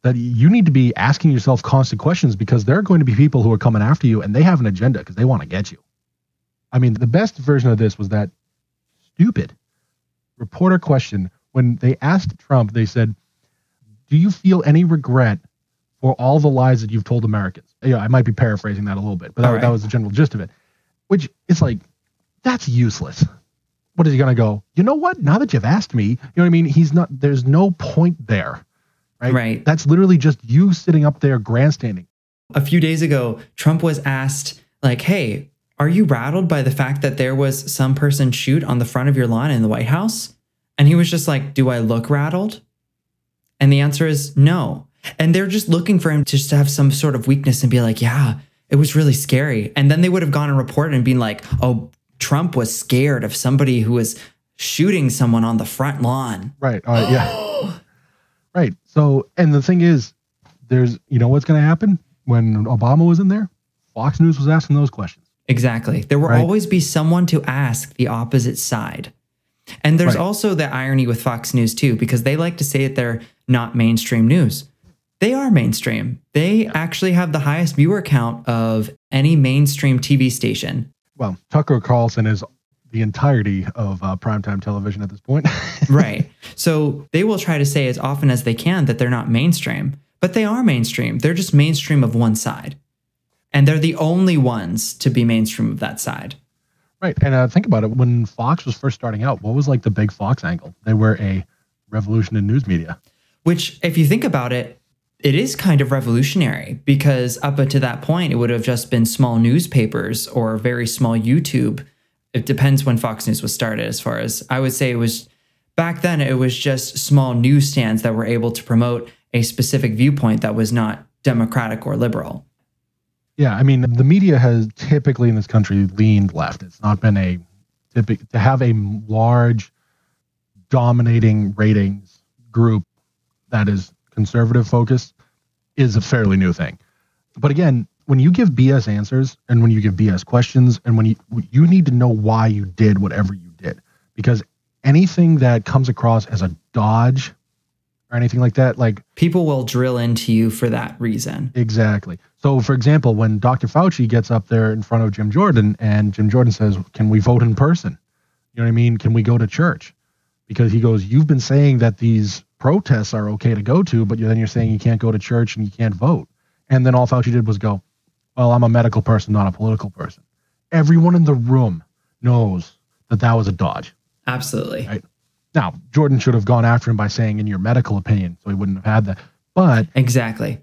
That you need to be asking yourself constant questions because there are going to be people who are coming after you and they have an agenda because they want to get you. I mean, the best version of this was that stupid reporter question when they asked Trump, they said, do you feel any regret for all the lies that you've told Americans? Yeah, I might be paraphrasing that a little bit, but that, right. that was the general gist of it. Which it's like, that's useless. What is he gonna go? You know what? Now that you've asked me, you know what I mean? He's not. There's no point there, right? Right. That's literally just you sitting up there grandstanding. a few days ago, Trump was asked, like, hey, are you rattled by the fact that there was some person shoot on the front of your lawn in the White House? And he was just like, do I look rattled? And the answer is no. And they're just looking for him to just have some sort of weakness and be like, yeah, it was really scary. And then they would have gone and reported and been like, oh, Trump was scared of somebody who was shooting someone on the front lawn. Right. Uh, yeah. right. So, and the thing is, there's, you know, what's going to happen when Obama was in there? Fox News was asking those questions. Exactly. There will Right. always be someone to ask the opposite side. And there's Right. also the irony with Fox News too, because they like to say that they're not mainstream news. They are mainstream. They actually have the highest viewer count of any mainstream TV station. Well, Tucker Carlson is the entirety of uh, primetime television at this point. right. So they will try to say as often as they can that they're not mainstream, but they are mainstream. They're just mainstream of one side. And they're the only ones to be mainstream of that side. right. And uh, think about it. When Fox was first starting out, what was like the big Fox angle? They were a revolution in news media. Which, if you think about it, it is kind of revolutionary because up to that point, it would have just been small newspapers or very small YouTube. It depends when Fox News was started, as far as I would say it was back then, it was just small newsstands that were able to promote a specific viewpoint that was not democratic or liberal. Yeah, I mean, the media has typically in this country leaned left. It's not been a typic to have a large, dominating ratings group that is conservative focused is a fairly new thing. But again, when you give BS answers and when you give BS questions and when you you need to know why you did whatever you did because anything that comes across as a dodge or anything like that, like People will drill into you for that reason. Exactly. So, for example, when Dr. Fauci gets up there in front of Jim Jordan and Jim Jordan says, Can we vote in person? You know what I mean? Can we go to church? Because he goes, You've been saying that these protests are okay to go to, but then you're saying you can't go to church and you can't vote. And then all Fauci did was go, Well, I'm a medical person, not a political person. Everyone in the room knows that that was a dodge. Absolutely. Right. Now, Jordan should have gone after him by saying, In your medical opinion, so he wouldn't have had that. But Exactly.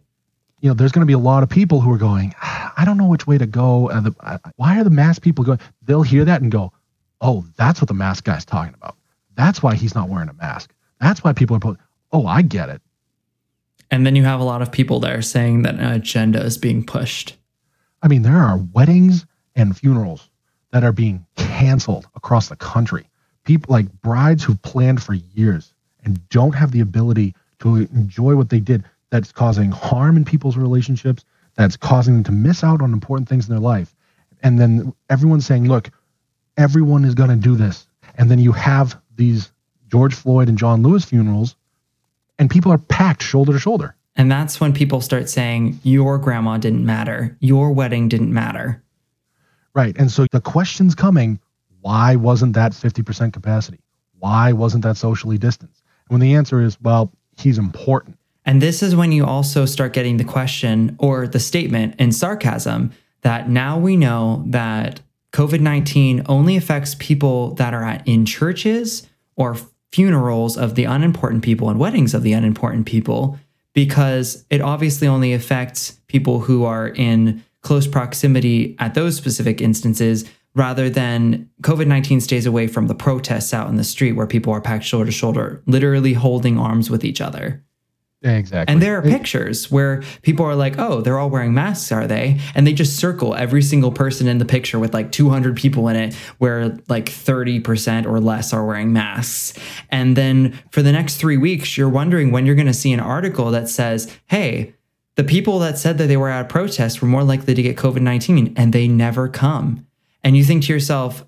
you know, there's going to be a lot of people who are going, I don't know which way to go. Uh, the, I, why are the mask people going? They'll hear that and go, oh, that's what the mask guy's talking about. That's why he's not wearing a mask. That's why people are, po- oh, I get it. And then you have a lot of people there saying that an agenda is being pushed. I mean, there are weddings and funerals that are being canceled across the country. People like brides who've planned for years and don't have the ability to enjoy what they did. That's causing harm in people's relationships. That's causing them to miss out on important things in their life. And then everyone's saying, look, everyone is going to do this. And then you have these George Floyd and John Lewis funerals, and people are packed shoulder to shoulder. And that's when people start saying, Your grandma didn't matter. Your wedding didn't matter. Right. And so the question's coming why wasn't that 50% capacity? Why wasn't that socially distanced? And when the answer is, well, he's important. And this is when you also start getting the question or the statement in sarcasm that now we know that COVID 19 only affects people that are at, in churches or funerals of the unimportant people and weddings of the unimportant people, because it obviously only affects people who are in close proximity at those specific instances rather than COVID 19 stays away from the protests out in the street where people are packed shoulder to shoulder, literally holding arms with each other. Exactly. And there are pictures where people are like, oh, they're all wearing masks, are they? And they just circle every single person in the picture with like 200 people in it, where like 30% or less are wearing masks. And then for the next three weeks, you're wondering when you're going to see an article that says, hey, the people that said that they were at a protest were more likely to get COVID 19, and they never come. And you think to yourself,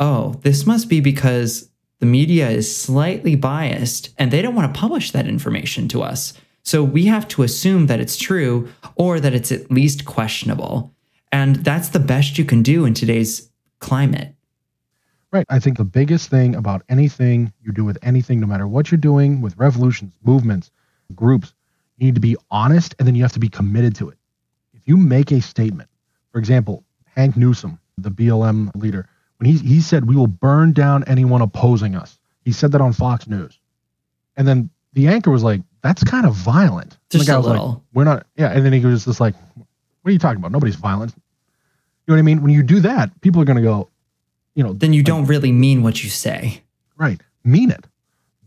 oh, this must be because the media is slightly biased and they don't want to publish that information to us. So we have to assume that it's true or that it's at least questionable. And that's the best you can do in today's climate. Right. I think the biggest thing about anything you do with anything, no matter what you're doing with revolutions, movements, groups, you need to be honest and then you have to be committed to it. If you make a statement, for example, Hank Newsome, the BLM leader, when he, he said, We will burn down anyone opposing us, he said that on Fox News. And then the anchor was like, That's kind of violent. And Just the guy a was like, little. We're not, yeah. And then he was just like, What are you talking about? Nobody's violent. You know what I mean? When you do that, people are going to go, you know, Then you don't really mean what you say. Right. Mean it.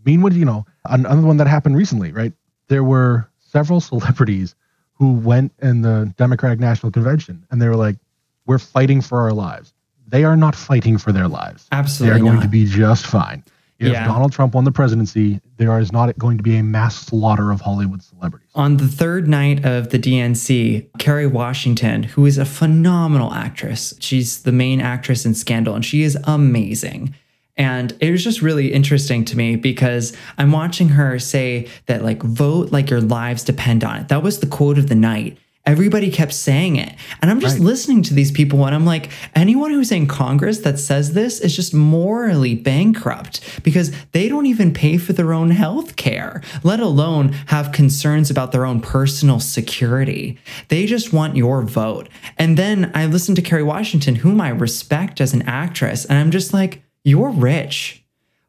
Mean what you know. Another one that happened recently, right? There were several celebrities who went in the Democratic National Convention and they were like, We're fighting for our lives. They are not fighting for their lives. Absolutely. They are going not. to be just fine. If Yeah. Donald Trump won the presidency, there is not going to be a mass slaughter of Hollywood celebrities. On the third night of the DNC, Kerry Washington, who is a phenomenal actress, she's the main actress in Scandal, and she is amazing. And it was just really interesting to me because I'm watching her say that, like, vote like your lives depend on it. That was the quote of the night. Everybody kept saying it. And I'm just Right. listening to these people and I'm like, anyone who's in Congress that says this is just morally bankrupt because they don't even pay for their own health care, let alone have concerns about their own personal security. They just want your vote. And then I listen to Kerry Washington, whom I respect as an actress, and I'm just like, you're rich.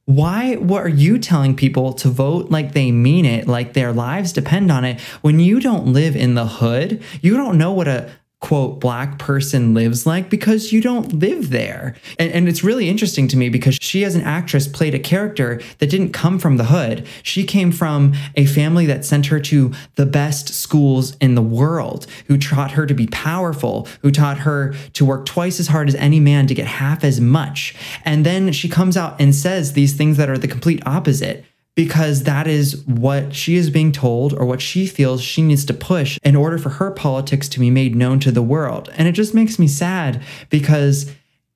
Why what are you telling people to vote like they mean it, like their lives depend on it, when you don't live in the hood? You don't know what a quote black person lives like because you don't live there. And, and it's really interesting to me because she, as an actress, played a character that didn't come from the hood. She came from a family that sent her to the best schools in the world, who taught her to be powerful, who taught her to work twice as hard as any man to get half as much. And then she comes out and says these things that are the complete opposite because that is what she is being told or what she feels she needs to push in order for her politics to be made known to the world. And it just makes me sad because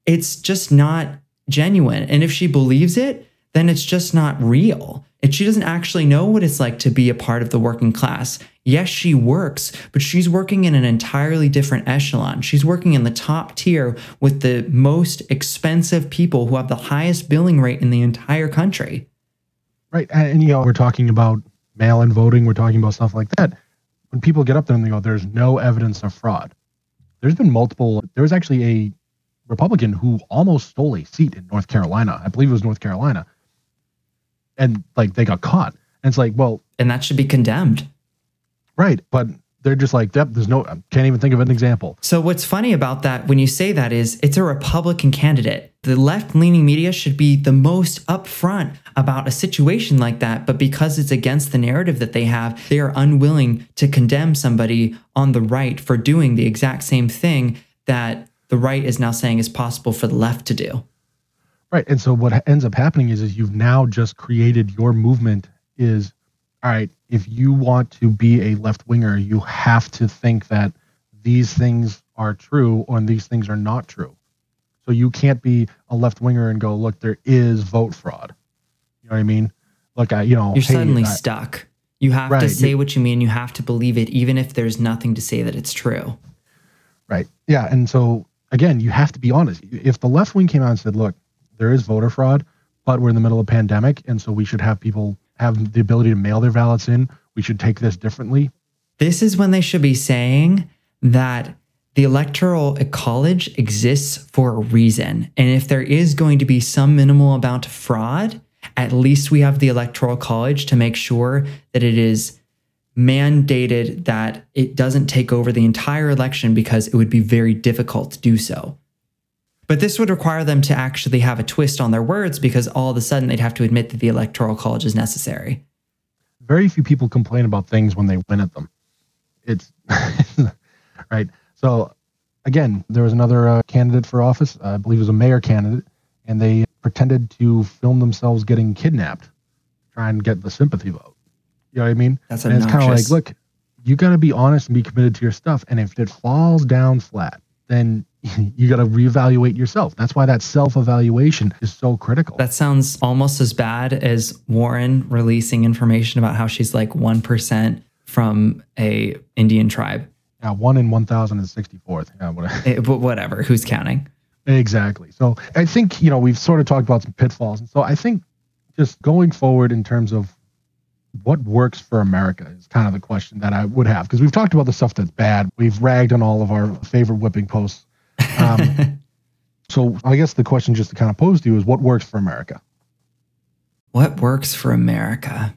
it's just not genuine. And if she believes it, then it's just not real. And she doesn't actually know what it's like to be a part of the working class. Yes, she works, but she's working in an entirely different echelon. She's working in the top tier with the most expensive people who have the highest billing rate in the entire country. Right. And, you know, we're talking about mail in voting, we're talking about stuff like that. When people get up there and they go, there's no evidence of fraud. There's been multiple, there was actually a Republican who almost stole a seat in North Carolina. I believe it was North Carolina. And like they got caught. And it's like, well, And that should be condemned. right. But they're just like, yep, there's no, I can't even think of an example. So, what's funny about that when you say that is it's a Republican candidate. The left leaning media should be the most upfront about a situation like that. But because it's against the narrative that they have, they are unwilling to condemn somebody on the right for doing the exact same thing that the right is now saying is possible for the left to do. Right. And so what ends up happening is, is you've now just created your movement is, all right, if you want to be a left winger, you have to think that these things are true or these things are not true. So you can't be a left winger and go, look, there is vote fraud. Know what I mean? Look, I, you know, You're hey, suddenly I- stuck. You have to say you- what you mean. You have to believe it, even if there's nothing to say that it's true. Right. Yeah. And so again, you have to be honest. If the left wing came out and said, look, there is voter fraud, but we're in the middle of a pandemic, and so we should have people have the ability to mail their ballots in. We should take this differently. This is when they should be saying that the electoral college exists for a reason. And if there is going to be some minimal amount of fraud, at least we have the electoral college to make sure that it is mandated that it doesn't take over the entire election because it would be very difficult to do so. But this would require them to actually have a twist on their words because all of a sudden they'd have to admit that the electoral college is necessary. Very few people complain about things when they win at them. It's right. So again, there was another uh, candidate for office. I believe it was a mayor candidate, and they pretended to film themselves getting kidnapped, try and get the sympathy vote. You know what I mean? That's and it's kind of like, look, you got to be honest and be committed to your stuff. And if it falls down flat, then you got to reevaluate yourself. That's why that self evaluation is so critical. That sounds almost as bad as Warren releasing information about how she's like 1% from a Indian tribe. yeah, one in 1,064th. Yeah, whatever. Eh, but whatever, who's counting? Exactly. So I think, you know, we've sort of talked about some pitfalls. And so I think just going forward in terms of what works for America is kind of the question that I would have because we've talked about the stuff that's bad. We've ragged on all of our favorite whipping posts. Um, so I guess the question just to kind of pose to you is what works for America? What works for America?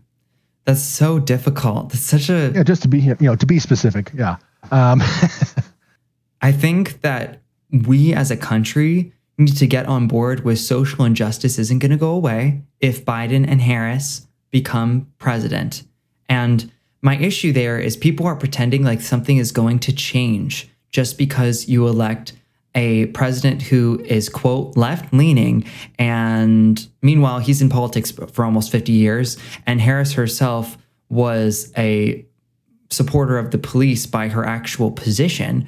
That's so difficult. That's such a yeah. Just to be you know to be specific, yeah. Um, I think that we as a country need to get on board with social injustice isn't going to go away if Biden and Harris become president. And my issue there is people are pretending like something is going to change just because you elect a president who is quote left leaning and meanwhile he's in politics for almost 50 years and Harris herself was a supporter of the police by her actual position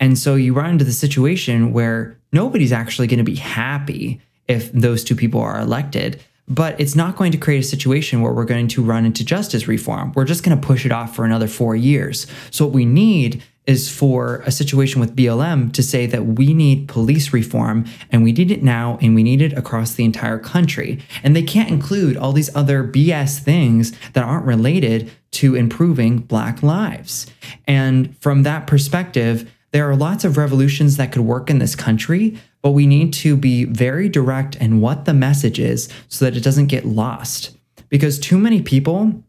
and so you run into the situation where nobody's actually going to be happy if those two people are elected but it's not going to create a situation where we're going to run into justice reform. We're just going to push it off for another four years. So, what we need is for a situation with BLM to say that we need police reform and we need it now and we need it across the entire country. And they can't include all these other BS things that aren't related to improving Black lives. And from that perspective, there are lots of revolutions that could work in this country, but we need to be very direct in what the message is so that it doesn't get lost. Because too many people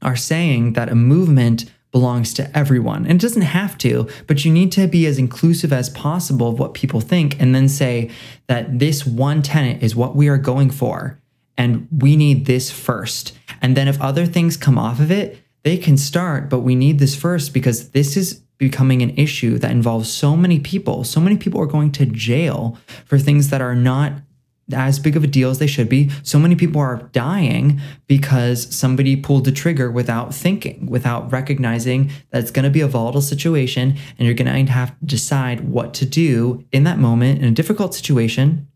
are saying that a movement belongs to everyone. And it doesn't have to, but you need to be as inclusive as possible of what people think and then say that this one tenant is what we are going for. And we need this first. And then if other things come off of it, they can start, but we need this first because this is becoming an issue that involves so many people. So many people are going to jail for things that are not as big of a deal as they should be. So many people are dying because somebody pulled the trigger without thinking, without recognizing that it's going to be a volatile situation and you're going to have to decide what to do in that moment in a difficult situation.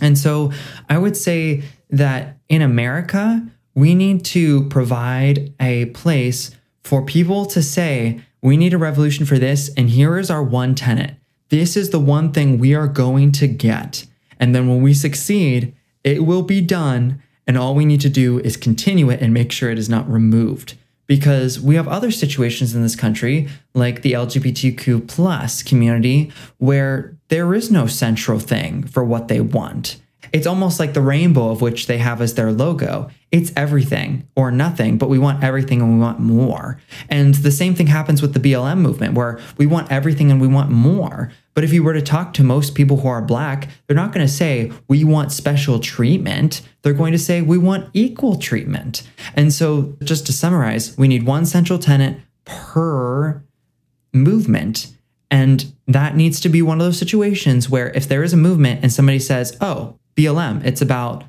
And so I would say that in America, we need to provide a place for people to say, we need a revolution for this, and here is our one tenet. This is the one thing we are going to get. And then when we succeed, it will be done. And all we need to do is continue it and make sure it is not removed. Because we have other situations in this country, like the LGBTQ plus community, where there is no central thing for what they want. It's almost like the rainbow of which they have as their logo. It's everything or nothing, but we want everything and we want more. And the same thing happens with the BLM movement, where we want everything and we want more. But if you were to talk to most people who are black, they're not going to say, we want special treatment. They're going to say, we want equal treatment. And so, just to summarize, we need one central tenant per movement. And that needs to be one of those situations where if there is a movement and somebody says, oh, BLM. It's about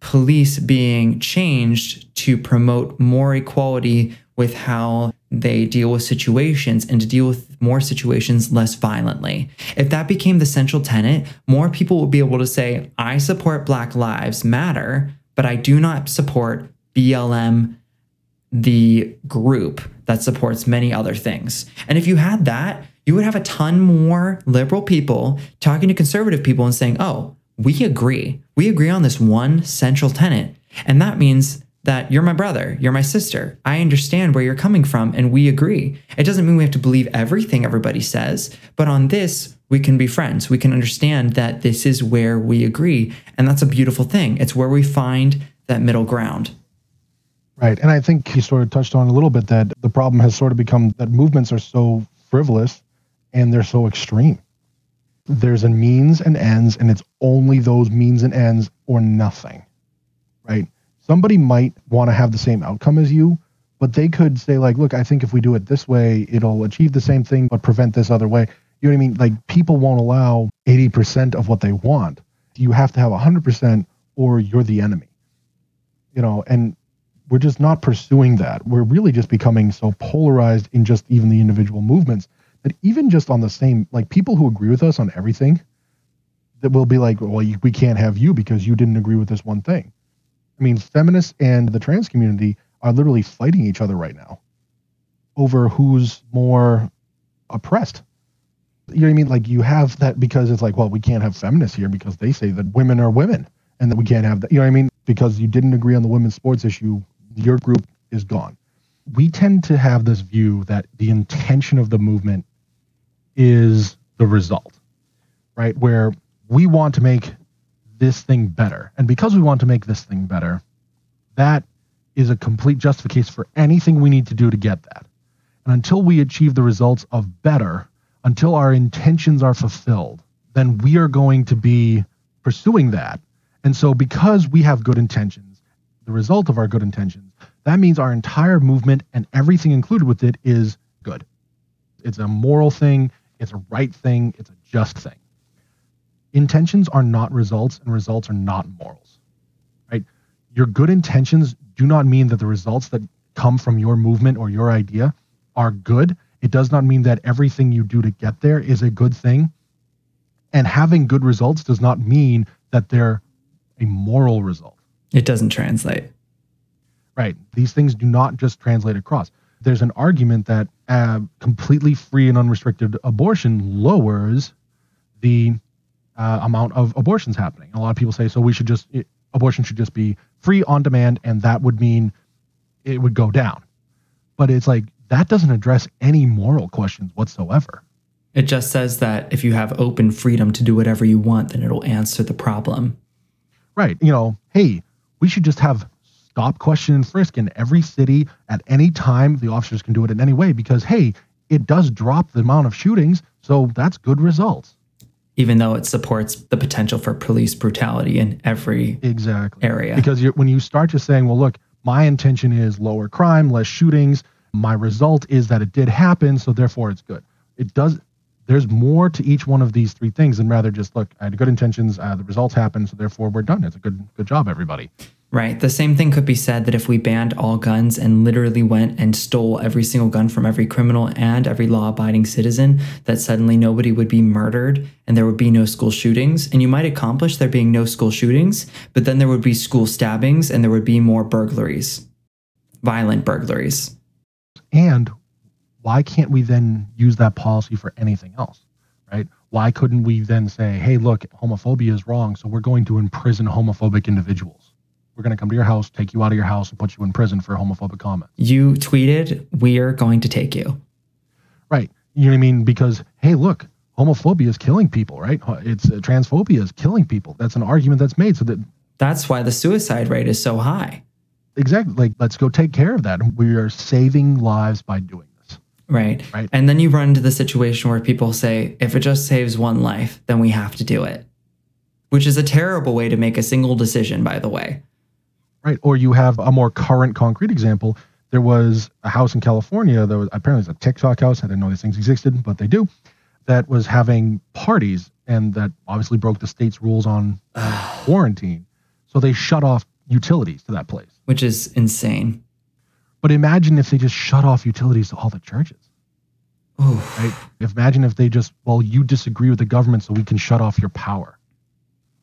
police being changed to promote more equality with how they deal with situations and to deal with more situations less violently. If that became the central tenet, more people would be able to say, I support Black Lives Matter, but I do not support BLM, the group that supports many other things. And if you had that, you would have a ton more liberal people talking to conservative people and saying, oh, we agree. We agree on this one central tenet. And that means that you're my brother, you're my sister. I understand where you're coming from, and we agree. It doesn't mean we have to believe everything everybody says, but on this, we can be friends. We can understand that this is where we agree. And that's a beautiful thing. It's where we find that middle ground. Right. And I think he sort of touched on a little bit that the problem has sort of become that movements are so frivolous and they're so extreme there's a means and ends, and it's only those means and ends or nothing, right? Somebody might want to have the same outcome as you, but they could say, like, look, I think if we do it this way, it'll achieve the same thing, but prevent this other way. You know what I mean? Like, people won't allow 80% of what they want. You have to have 100% or you're the enemy, you know, and we're just not pursuing that. We're really just becoming so polarized in just even the individual movements that even just on the same like people who agree with us on everything that will be like well we can't have you because you didn't agree with this one thing. I mean feminists and the trans community are literally fighting each other right now over who's more oppressed. You know what i mean? Like you have that because it's like well we can't have feminists here because they say that women are women and that we can't have that you know what i mean? Because you didn't agree on the women's sports issue your group is gone. We tend to have this view that the intention of the movement is the result, right? Where we want to make this thing better. And because we want to make this thing better, that is a complete justification for anything we need to do to get that. And until we achieve the results of better, until our intentions are fulfilled, then we are going to be pursuing that. And so, because we have good intentions, the result of our good intentions, that means our entire movement and everything included with it is good. It's a moral thing, it's a right thing, it's a just thing. Intentions are not results, and results are not morals, right? Your good intentions do not mean that the results that come from your movement or your idea are good. It does not mean that everything you do to get there is a good thing. And having good results does not mean that they're a moral result. It doesn't translate. Right. These things do not just translate across. There's an argument that uh, completely free and unrestricted abortion lowers the uh, amount of abortions happening. A lot of people say, so we should just, it, abortion should just be free on demand, and that would mean it would go down. But it's like, that doesn't address any moral questions whatsoever. It just says that if you have open freedom to do whatever you want, then it'll answer the problem. Right. You know, hey, we should just have stop, question, and frisk in every city at any time. The officers can do it in any way because, hey, it does drop the amount of shootings. So that's good results. Even though it supports the potential for police brutality in every exactly area. Because when you start just saying, well, look, my intention is lower crime, less shootings. My result is that it did happen, so therefore it's good. It does there's more to each one of these three things than rather just look. I had good intentions. Uh, the results happened, so therefore we're done. It's a good good job, everybody. Right. The same thing could be said that if we banned all guns and literally went and stole every single gun from every criminal and every law abiding citizen, that suddenly nobody would be murdered and there would be no school shootings. And you might accomplish there being no school shootings, but then there would be school stabbings and there would be more burglaries, violent burglaries. And why can't we then use that policy for anything else? Right? Why couldn't we then say, hey, look, homophobia is wrong, so we're going to imprison homophobic individuals? We're going to come to your house, take you out of your house, and put you in prison for a homophobic comments. You tweeted, we are going to take you. Right. You know what I mean? Because, hey, look, homophobia is killing people, right? It's uh, transphobia is killing people. That's an argument that's made. So that that's why the suicide rate is so high. Exactly. Like, let's go take care of that. We are saving lives by doing this. Right. Right. And then you run into the situation where people say, if it just saves one life, then we have to do it, which is a terrible way to make a single decision, by the way. Right. Or you have a more current concrete example. There was a house in California that was apparently it's a TikTok house. I didn't know these things existed, but they do. That was having parties and that obviously broke the state's rules on quarantine. So they shut off utilities to that place. Which is insane. But imagine if they just shut off utilities to all the churches. Oof. Right? Imagine if they just, well, you disagree with the government, so we can shut off your power.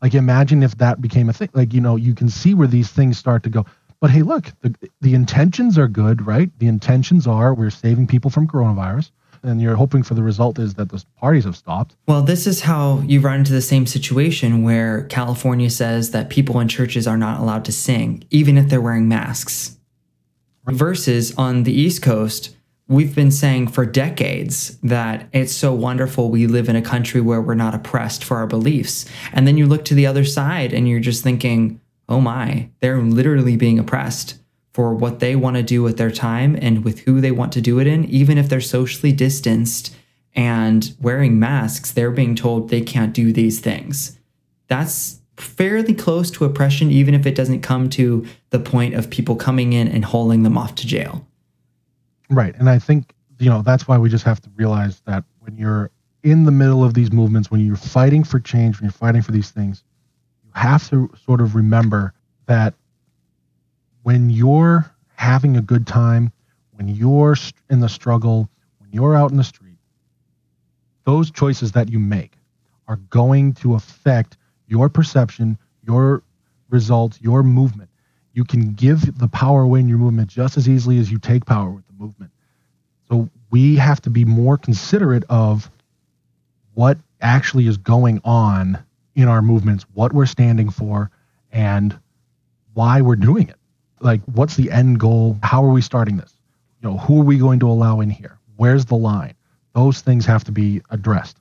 Like, imagine if that became a thing. Like, you know, you can see where these things start to go. But hey, look, the, the intentions are good, right? The intentions are we're saving people from coronavirus. And you're hoping for the result is that those parties have stopped. Well, this is how you run into the same situation where California says that people in churches are not allowed to sing, even if they're wearing masks. Versus on the East Coast, we've been saying for decades that it's so wonderful we live in a country where we're not oppressed for our beliefs. And then you look to the other side and you're just thinking, oh my, they're literally being oppressed for what they want to do with their time and with who they want to do it in, even if they're socially distanced and wearing masks, they're being told they can't do these things. That's fairly close to oppression, even if it doesn't come to the point of people coming in and hauling them off to jail. Right. And I think, you know, that's why we just have to realize that when you're in the middle of these movements, when you're fighting for change, when you're fighting for these things, you have to sort of remember that when you're having a good time, when you're in the struggle, when you're out in the street, those choices that you make are going to affect your perception, your results, your movement. You can give the power away in your movement just as easily as you take power movement. So we have to be more considerate of what actually is going on in our movements, what we're standing for, and why we're doing it. like what's the end goal? How are we starting this? You know, who are we going to allow in here? Where's the line? Those things have to be addressed.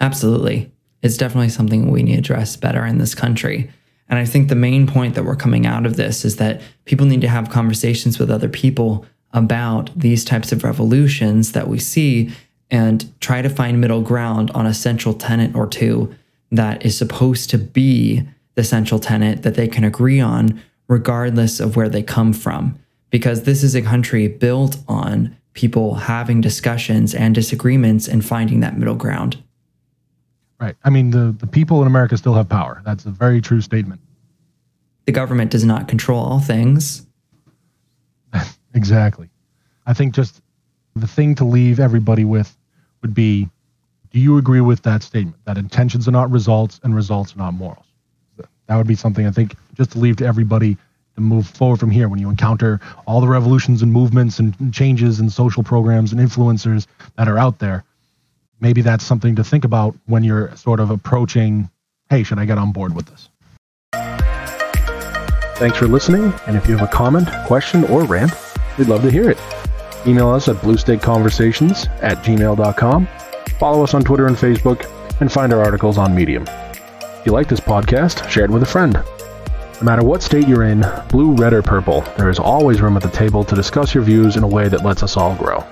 Absolutely. It's definitely something we need to address better in this country. And I think the main point that we're coming out of this is that people need to have conversations with other people about these types of revolutions that we see and try to find middle ground on a central tenet or two that is supposed to be the central tenet that they can agree on, regardless of where they come from. Because this is a country built on people having discussions and disagreements and finding that middle ground. Right. I mean, the, the people in America still have power. That's a very true statement. The government does not control all things. Exactly. I think just the thing to leave everybody with would be do you agree with that statement that intentions are not results and results are not morals? That would be something I think just to leave to everybody to move forward from here when you encounter all the revolutions and movements and changes and social programs and influencers that are out there maybe that's something to think about when you're sort of approaching, hey, should I get on board with this? Thanks for listening, and if you have a comment, question, or rant, we'd love to hear it. Email us at bluestateconversations at gmail.com, follow us on Twitter and Facebook, and find our articles on Medium. If you like this podcast, share it with a friend. No matter what state you're in, blue, red, or purple, there is always room at the table to discuss your views in a way that lets us all grow.